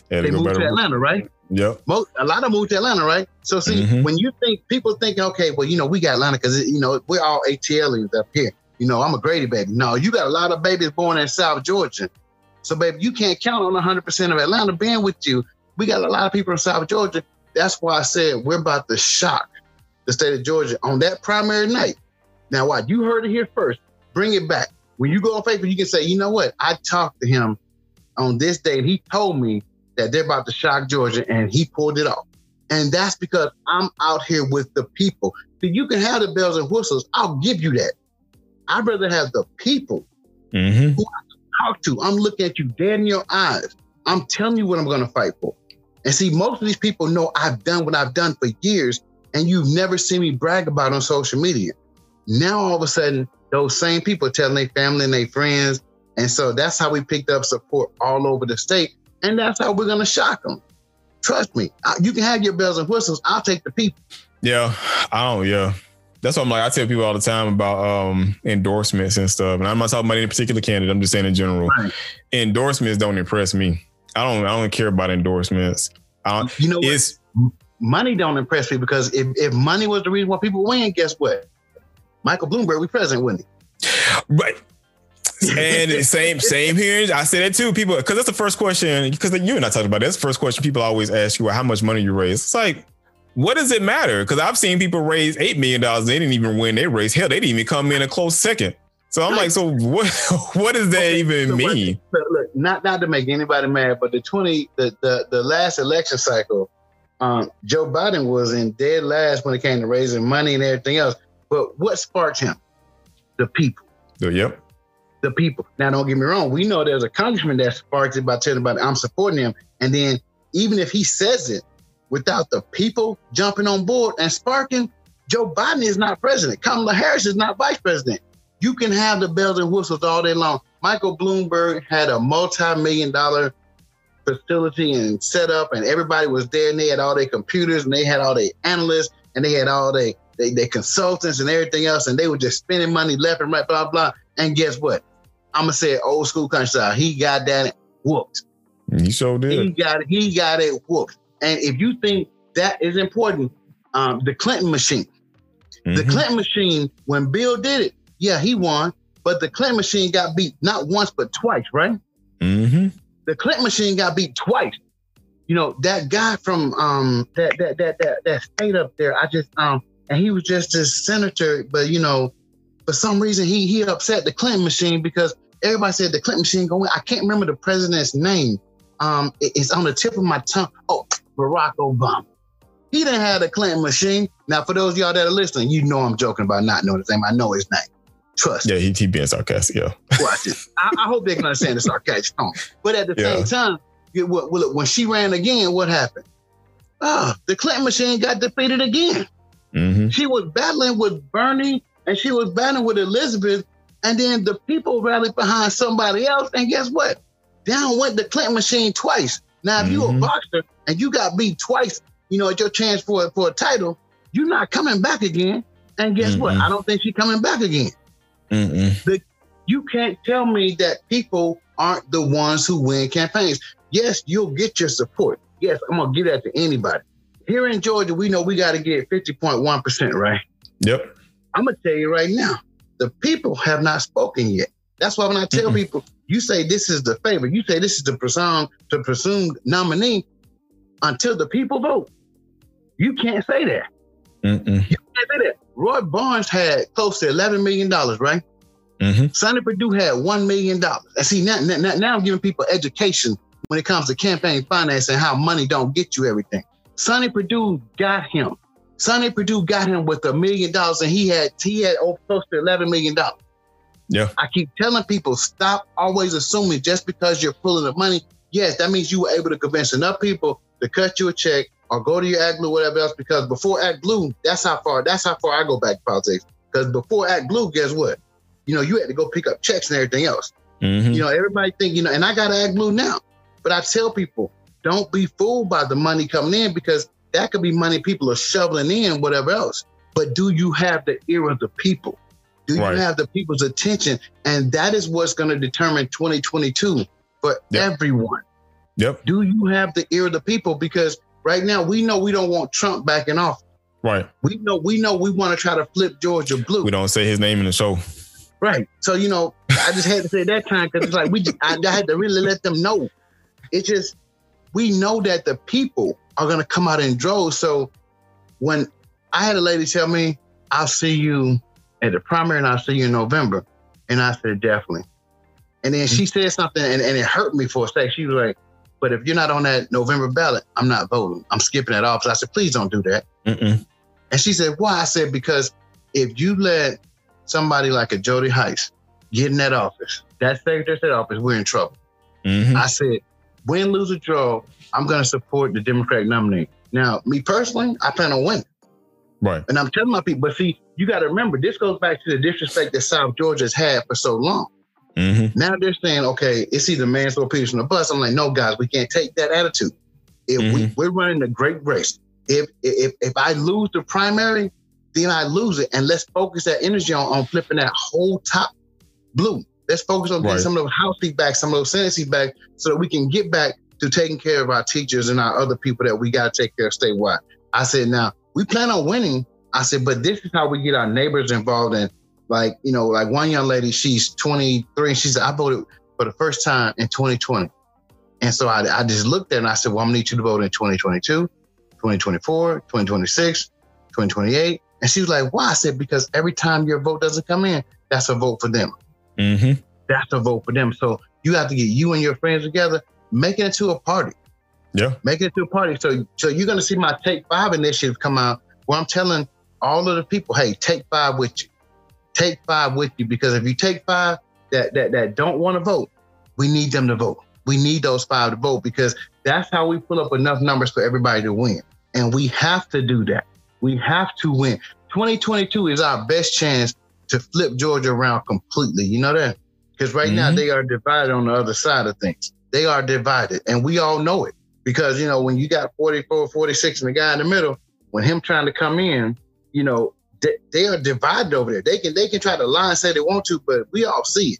Yeah, they, move to Atlanta, right? Yep. Most, a lot of move to Atlanta, right? So see, mm-hmm. when you think people think, okay, well, you know, we got Atlanta because you know we're all ATLians up here. You know, I'm a Grady baby. No, you got a lot of babies born in South Georgia. So, baby, you can't count on 100% of Atlanta being with you. We got a lot of people in South Georgia that's why I said we're about to shock the state of Georgia on that primary night. Now, what you heard it here first. Bring it back. When you go on Facebook, you can say, you know what? I talked to him on this day, and he told me that they're about to shock Georgia, and he pulled it off. And that's because I'm out here with the people. So you can have the bells and whistles. I'll give you that. I'd rather have the people mm-hmm. who I talk to. I'm looking at you dead in your eyes. I'm telling you what I'm going to fight for. And see, most of these people know I've done what I've done for years, and you've never seen me brag about on social media. Now all of a sudden, those same people telling their family and their friends. And so that's how we picked up support all over the state. And that's how we're gonna shock them. Trust me, you can have your bells and whistles. I'll take the people. Yeah, I don't. Yeah, that's what I'm like. I tell people all the time about um, endorsements and stuff. And I'm not talking about any particular candidate. I'm just saying in general. Right. Endorsements don't impress me. I don't I don't care about endorsements. you know it's money don't impress me because if, if money was the reason why people win, guess what? Michael Bloomberg, we president, wouldn't he? Right. And same same here. I say that too. People, because that's the first question. Because you and I talked about that. That's the first question people always ask you: well, How much money you raise? It's like, what does it matter? Because I've seen people raise eight million dollars. They didn't even win. They raised hell. They didn't even come in a close second. So I'm like, so what? What does that okay, even so mean? What, look, not not to make anybody mad, but the twenty the the, the last election cycle, um, Joe Biden was in dead last when it came to raising money and everything else. But what sparked him? The people. Yep. The people. Now, don't get me wrong. We know there's a congressman that sparks it by telling about I'm supporting him, and then even if he says it without the people jumping on board and sparking, Joe Biden is not president. Kamala Harris is not vice president. You can have the bells and whistles all day long. Michael Bloomberg had a multi-million dollar facility and set up, and everybody was there, and they had all their computers, and they had all their analysts, and they had all their they, they consultants and everything else, and they were just spending money left and right, blah blah. And guess what? I'm gonna say old school country style. He got that whooped. He so did. He got it. He got it whooped. And if you think that is important, um, the Clinton machine, mm-hmm. the Clinton machine, when Bill did it, yeah, he won, but the Clinton machine got beat not once but twice, right? Mm-hmm. The Clinton machine got beat twice. You know that guy from um that that that that that state up there. I just um and he was just a senator, but you know, for some reason he he upset the Clinton machine because everybody said the Clinton machine going. I can't remember the president's name. Um, it, it's on the tip of my tongue. Oh, Barack Obama. He didn't have the Clinton machine. Now, for those y'all that are listening, you know I'm joking about not knowing his name. I know his name. Trust. Yeah, he, he being sarcastic. Yeah. Watch it. I, I, hope they can understand the sarcastic tone. But at the yeah. same time, it, when she ran again, what happened? Oh, the Clinton machine got defeated again. Mm-hmm. She was battling with Bernie and she was battling with Elizabeth. And then the people rallied behind somebody else. And guess what? Down went the Clinton machine twice. Now, if mm-hmm. you're a boxer and you got beat twice, you know, at your chance for, for a title, you're not coming back again. And guess mm-hmm. what? I don't think she's coming back again. The, you can't tell me that people aren't the ones who win campaigns. Yes, you'll get your support. Yes, I'm gonna give that to anybody. Here in Georgia, we know we got to get 50.1%, right? Yep. I'm gonna tell you right now, the people have not spoken yet. That's why when I tell mm people, you say this is the favorite, you say this is the presumed the presumed nominee, until the people vote, you can't say that. Mm-mm. You can't say that. Roy Barnes had close to eleven million dollars, right? Mm-hmm. Sonny Perdue had one million dollars. And see now, now, now I'm giving people education when it comes to campaign finance and how money don't get you everything. Sonny Perdue got him. Sonny Perdue got him with a million dollars, and he had he had over close to eleven million dollars. Yeah. I keep telling people stop always assuming just because you're pulling the money. Yes, that means you were able to convince enough people to cut you a check or go to your Act Blue, whatever else. Because before Act Blue, that's how far that's how far I go back to politics. Because before Act Blue, guess what? You know, you had to go pick up checks and everything else. Mm-hmm. You know, everybody think you know, and I got Act Blue now. But I tell people, don't be fooled by the money coming in because that could be money people are shoveling in, whatever else. But do you have the ear of the people? Do right. you have the people's attention? And that is what's going to determine 2022 for yep. everyone. Yep. Do you have the ear of the people? Because right now we know we don't want Trump back in office. Right. We know we know we want to try to flip Georgia blue. We don't say his name in the show. Right. So you know, I just had to say that time because it's like we just, I, I had to really let them know. It's just we know that the people are going to come out in droves. So when I had a lady tell me, I'll see you at the primary and I'll see you in November. And I said, definitely. And then she said something and, and it hurt me for a second. She was like, but if you're not on that November ballot, I'm not voting. I'm skipping that off. So I said, please don't do that. Mm-mm. And she said, why? I said, because if you let somebody like a Jody Hice get in that office, that Secretary of State office, we're in trouble. Mm-hmm. I said, win, lose, or draw, I'm going to support the Democratic nominee. Now, me personally, I plan on winning. Right. And I'm telling my people, but see, you got to remember, this goes back to the disrespect that South Georgia's had for so long. Mm-hmm. Now they're saying, okay, it's either Manswell or Peterson or bus. I'm like, no, guys, we can't take that attitude. If mm-hmm. we, we're running a great race, if if if I lose the primary, then I lose it. And let's focus that energy on, on flipping that whole top blue. Let's focus on getting right. some of those House seats back, some of those Senate seats back, so that we can get back to taking care of our teachers and our other people that we got to take care of statewide. I said, now we plan on winning. I said, but this is how we get our neighbors involved in, like, you know, like one young lady, she's 23, and she said, I voted for the first time in 2020. And so I, I just looked at it and I said, well, I'm gonna need you to vote in 2022, 2024, 2026, 2028. And she was like, why? I said, because every time your vote doesn't come in, that's a vote for them. Mm-hmm. That's a vote for them. So you have to get you and your friends together, make it to a party. Yeah. Making it to a party. So so you're gonna see my Take Five initiative come out where I'm telling all of the people, hey, take five with you. Take five with you. Because if you take five that that that don't want to vote, we need them to vote. We need those five to vote because that's how we pull up enough numbers for everybody to win. And we have to do that. We have to win. 2022 is our best chance to flip Georgia around completely. You know that? Because right mm-hmm. now they are divided on the other side of things. They are divided, and we all know it. Because you know when you got 44, 46, and the guy in the middle, when him trying to come in, you know they, they are divided over there. They can they can try to lie and say they want to, but we all see it.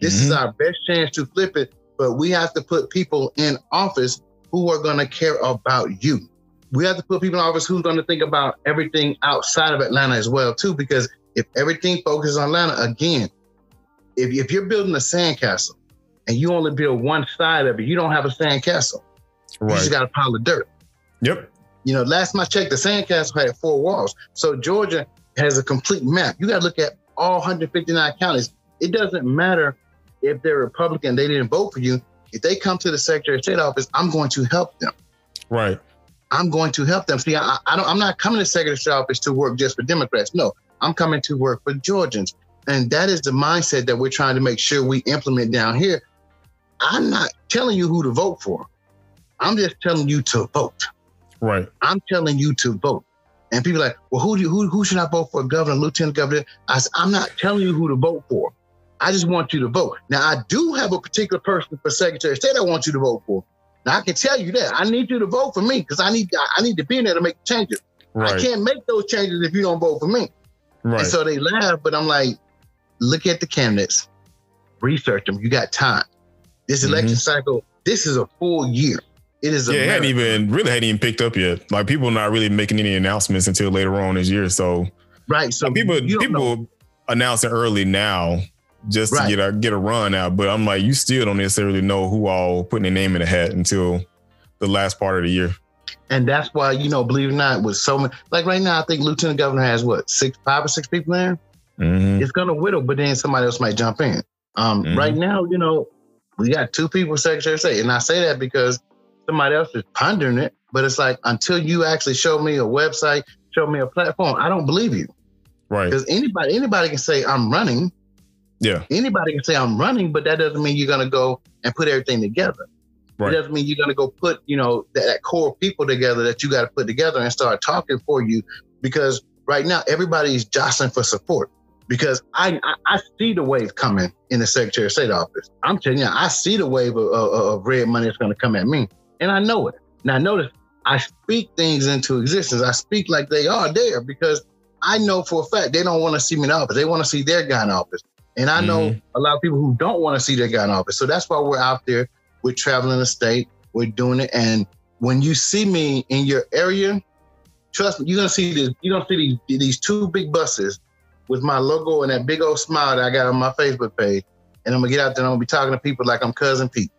This mm-hmm. is our best chance to flip it, but we have to put people in office who are going to care about you. We have to put people in office who's going to think about everything outside of Atlanta as well too, because if everything focuses on Atlanta, again, if, if you're building a sandcastle and you only build one side of it, you don't have a sandcastle. Right. You just got a pile of dirt. Yep. You know, last time I checked, the sandcastle had four walls. So Georgia has a complete map. You got to look at all 159 counties. It doesn't matter if they're Republican, they didn't vote for you. If they come to the Secretary of State office, I'm going to help them. Right. I'm going to help them. See, I, I don't, I'm not coming to the Secretary of State office to work just for Democrats. No, I'm coming to work for Georgians. And that is the mindset that we're trying to make sure we implement down here. I'm not telling you who to vote for. I'm just telling you to vote. Right. I'm telling you to vote. And people are like, well, who do you, who, who should I vote for? Governor, lieutenant governor? I said, I'm not telling you who to vote for. I just want you to vote. Now, I do have a particular person for Secretary of State I want you to vote for. Now, I can tell you that. I need you to vote for me because I need I need to be in there to make changes. Right. I can't make those changes if you don't vote for me. Right. And so they laugh, but I'm like, look at the candidates, research them. You got time. This election mm-hmm. cycle, this is a full year. It is. A Yeah, it hadn't even really hadn't even picked up yet. Like people not really making any announcements until later on this year. So Right. So people people know. announcing early now just right. to get a get a run out. But I'm like, you still don't necessarily know who all putting their name in the hat until the last part of the year. And that's why, you know, believe it or not, with so many like right now, I think Lieutenant Governor has what, six, five or six people there? Mm-hmm. It's gonna whittle, but then somebody else might jump in. Um, mm-hmm. right now, you know, we got two people Secretary of State. And I say that because somebody else is pondering it. But it's like until you actually show me a website, show me a platform, I don't believe you. Right. Because anybody anybody can say I'm running. Yeah. Anybody can say I'm running, but that doesn't mean you're gonna go and put everything together. Right. It doesn't mean you're gonna go put, you know, that, that core of people together that you gotta put together and start talking for you. Because right now everybody's jostling for support. Because I, I, I see the wave coming in the Secretary of State office. I'm telling you, I see the wave of, of, of red money that's gonna come at me. And I know it. Now notice I speak things into existence. I speak like they are there because I know for a fact they don't want to see me in office. They want to see their guy in office. And I know mm-hmm. a lot of people who don't want to see their guy in office. So that's why we're out there. We're traveling the state. We're doing it. And when you see me in your area, trust me, you're gonna see this. You're gonna see these, these two big buses with my logo and that big old smile that I got on my Facebook page. And I'm gonna get out there and I'm gonna be talking to people like I'm cousin Pete.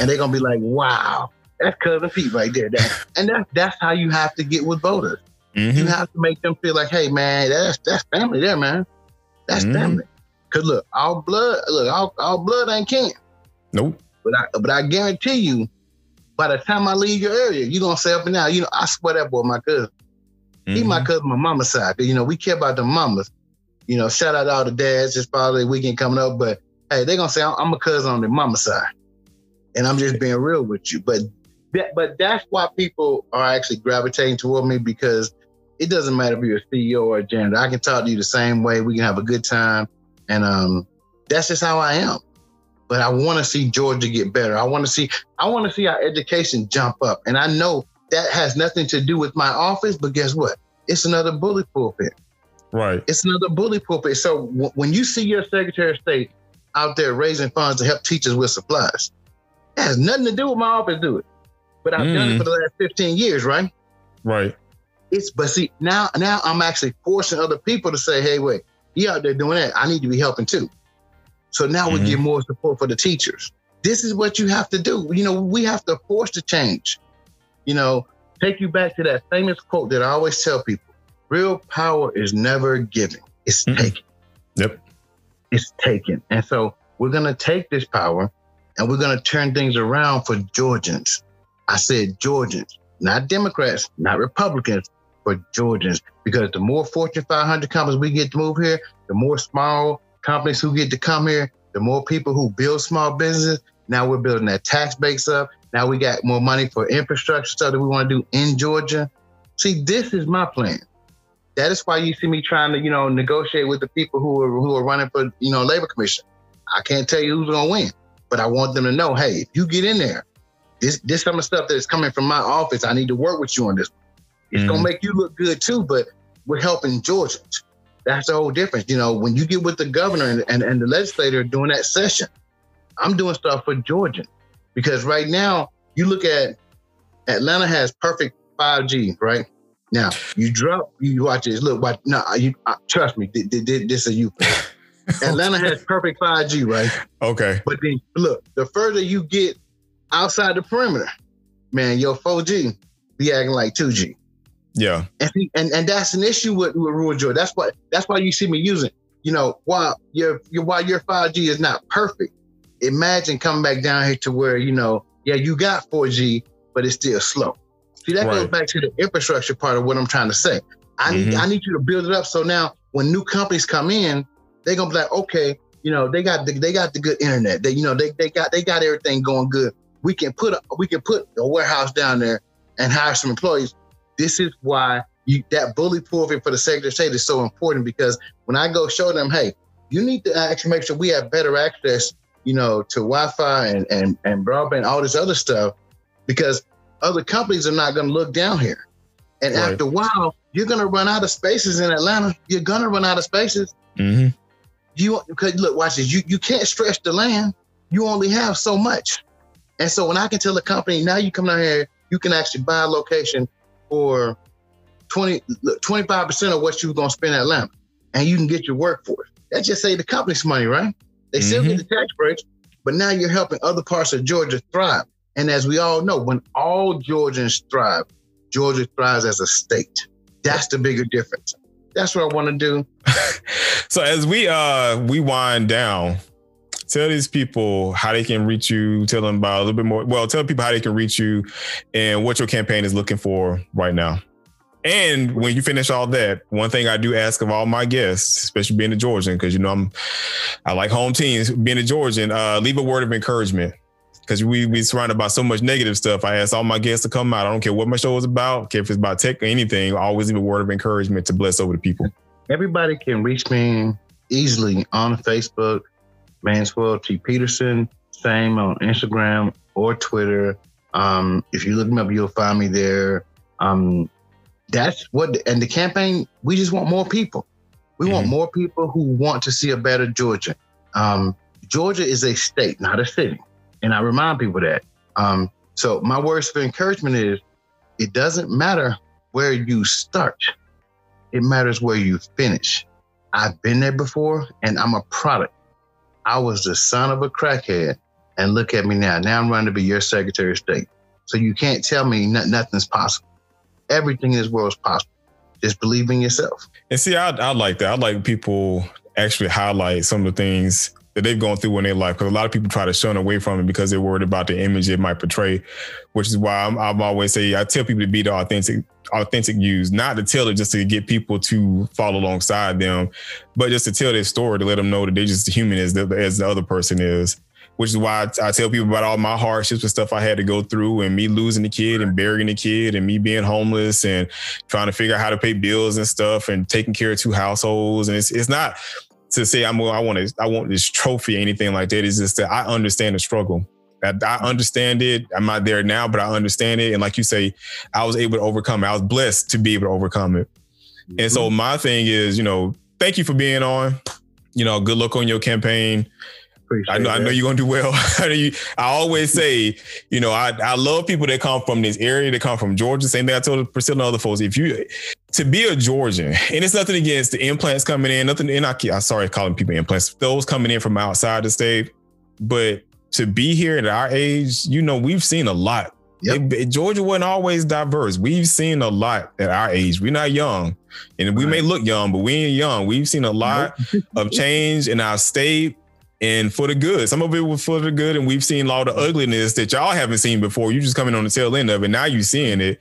And they're gonna be like, wow, that's cousin Pete right there. That, and that's that's how you have to get with voters. Mm-hmm. You have to make them feel like, hey man, that's that's family there, man. That's mm-hmm. family. Cause look, all blood, look, all, all blood ain't kin. Nope. But I but I guarantee you, by the time I leave your area, you're gonna say up and down, you know, I swear that boy my cousin. Mm-hmm. He my mm-hmm. cousin, my mama's side. You know, we care about the mamas. You know, shout out to all the dads. It's probably weekend coming up, but hey, they're gonna say I'm a cousin on the mama side. And I'm just being real with you. But that, but that's why people are actually gravitating toward me because it doesn't matter if you're a CEO or a janitor. I can talk to you the same way. We can have a good time, and um, that's just how I am. But I want to see Georgia get better. I want to see I want to see our education jump up, and I know that has nothing to do with my office. But guess what? It's another bully pulpit. Right. It's another bully pulpit. So w- when you see your Secretary of State out there raising funds to help teachers with supplies, it has nothing to do with my office. Do it but I've mm. done it for the last 15 years, right? Right. It's but see now now I'm actually forcing other people to say, hey, wait, you out there doing that. I need to be helping too. So now mm-hmm. we get more support for the teachers. This is what you have to do. You know, we have to force the change. You know, take you back to that famous quote that I always tell people: real power is never given; it's mm-hmm. taken. Yep. It's taken. And so we're gonna take this power and we're gonna turn things around for Georgians. I said Georgians, not Democrats, not Republicans, but Georgians. Because the more Fortune 500 companies we get to move here, the more small companies who get to come here, the more people who build small businesses. Now we're building that tax base up. Now we got more money for infrastructure stuff that we want to do in Georgia. See, this is my plan. That is why you see me trying to, you know, negotiate with the people who are who are running for, you know, labor commission. I can't tell you who's gonna win, but I want them to know, hey, if you get in there, this this some of stuff that is coming from my office. I need to work with you on this. It's mm gonna make you look good too, but we're helping Georgians. That's the whole difference. You know, when you get with the governor and, and, and the legislator during that session, I'm doing stuff for Georgians. Because right now, you look at Atlanta has perfect 5G, right? Now you drop, you watch this. Look, watch. No, you uh, trust me. This is you. Atlanta has perfect 5G, right? Okay. But then look, the further you get outside the perimeter, man, your 4G be acting like 2G. Yeah. And and, and that's an issue with, with Rural Joy. That's why that's why you see me using, you know, while your, your while your 5G is not perfect, imagine coming back down here to where, you know, yeah, you got 4G, but it's still slow. See, that right. goes back to the infrastructure part of what I'm trying to say. I mm-hmm. need I need you to build it up so now when new companies come in, they're gonna be like, okay, you know, they got the, they got the good internet. They, you know, they, they got they got everything going good we can put a, we can put a warehouse down there and hire some employees. This is why you, that bully pulpit for the Secretary of State is so important because when I go show them, hey, you need to actually make sure we have better access, you know, to Wi-Fi and and and broadband, all this other stuff, because other companies are not going to look down here. And right. after a while, you're going to run out of spaces in Atlanta. You're going to run out of spaces. Mm-hmm. You because look, watch this. You you can't stretch the land. You only have so much. And so when I can tell a company, now you come down here, you can actually buy a location for 20, 25% of what you are gonna spend at Atlanta. And you can get your workforce. That just say the company's money, right? They still mm-hmm. get the tax breaks, but now you're helping other parts of Georgia thrive. And as we all know, when all Georgians thrive, Georgia thrives as a state. That's the bigger difference. That's what I want to do. so as we uh we wind down, tell these people how they can reach you. Tell them about a little bit more. Well, tell people how they can reach you and what your campaign is looking for right now. And when you finish all that, one thing I do ask of all my guests, especially being a Georgian, because you know I'm, I like home teams. Being a Georgian, uh, leave a word of encouragement because we we surrounded by so much negative stuff. I ask all my guests to come out. I don't care what my show is about, care if it's about tech or anything. I always leave a word of encouragement to bless over the people. Everybody can reach me easily on Facebook, Manswell T. Peterson. Same on Instagram or Twitter. Um, if you look me up, you'll find me there. Um, that's what, and the campaign, we just want more people. We mm-hmm. want more people who want to see a better Georgia. Um, Georgia is a state, not a city. And I remind people that. Um, so my words of encouragement is it doesn't matter where you start. It matters where you finish. I've been there before and I'm a product. I was the son of a crackhead and look at me now. Now I'm running to be your Secretary of State. So you can't tell me nothing's possible. Everything in this world is possible. Just believe in yourself. And see, I, I like that. I like people actually highlight some of the things that they've gone through in their life. Because a lot of people try to shun away from it because they're worried about the image it might portray, which is why I'm, I'm always say I tell people to be the authentic, authentic use, not to tell it just to get people to follow alongside them, but just to tell their story to let them know that they're just human as the, as the other person is. Which is why I, I tell people about all my hardships and stuff I had to go through, and me losing the kid and burying the kid, and me being homeless and trying to figure out how to pay bills and stuff, and taking care of two households. And it's it's not to say I'm I want to I want this trophy or anything like that. It's just that I understand the struggle. I, I understand it. I'm not there now, but I understand it. And like you say, I was able to overcome it. I was blessed to be able to overcome it. Mm-hmm. And so mm-hmm. my thing is, you know, thank you for being on. You know, good luck on your campaign. Appreciate I know, that. I know you're gonna do well. I always say, you know, I, I love people that come from this area, that come from Georgia. Same thing I told Priscilla and other folks. If you to be a Georgian, and it's nothing against the implants coming in, nothing. And I, I'm sorry calling people implants. Those coming in from outside the state, but to be here at our age, you know, we've seen a lot. Yep. It, Georgia wasn't always diverse. We've seen a lot at our age. We're not young, and we right. may look young, but we ain't young. We've seen a lot of change in our state and for the good. Some of it was for the good, and we've seen a lot of ugliness that y'all haven't seen before. You just coming on the tail end of it. Now you're seeing it.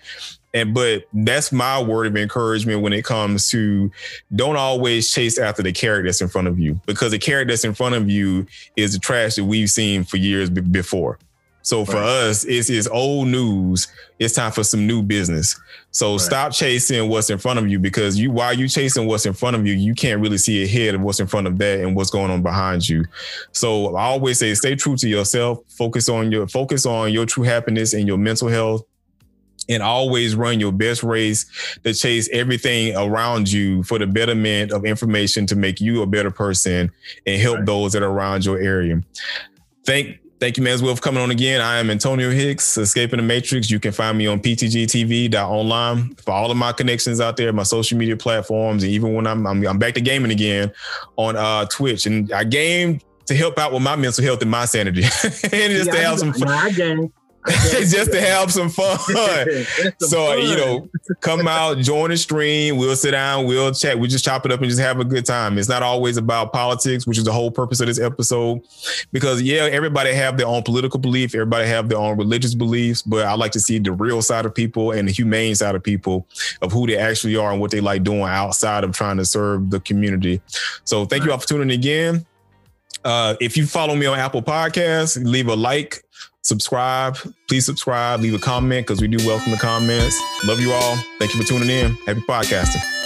And but that's my word of encouragement when it comes to don't always chase after the carrot that's in front of you because the carrot that's in front of you is the trash that we've seen for years b- before. So for right. us, it's, it's old news. It's time for some new business. So right. stop chasing what's in front of you because you while you chasing what's in front of you, you can't really see ahead of what's in front of that and what's going on behind you. So I always say stay true to yourself. Focus on your focus on your true happiness and your mental health. And always run your best race to chase everything around you for the betterment of information to make you a better person and help right. those that are around your area. Thank Thank you, Manswell, for coming on again. I am Antonio Hicks, Escaping the Matrix. You can find me on ptgtv.online for all of my connections out there, my social media platforms, and even when I'm I'm, I'm back to gaming again on uh, Twitch. And I game to help out with my mental health and my sanity, and just yeah, to have some fun. Just to have some fun. some so fun. you know, come out, join the stream. We'll sit down, we'll chat, we just chop it up and just have a good time. It's not always about politics, which is the whole purpose of this episode. Because yeah, everybody have their own political belief, everybody have their own religious beliefs, but I like to see the real side of people and the humane side of people of who they actually are and what they like doing outside of trying to serve the community. So thank you all for tuning in again. Uh, if you follow me on Apple Podcasts, leave a like, subscribe. Please subscribe, leave a comment because we do welcome the comments. Love you all. Thank you for tuning in. Happy podcasting.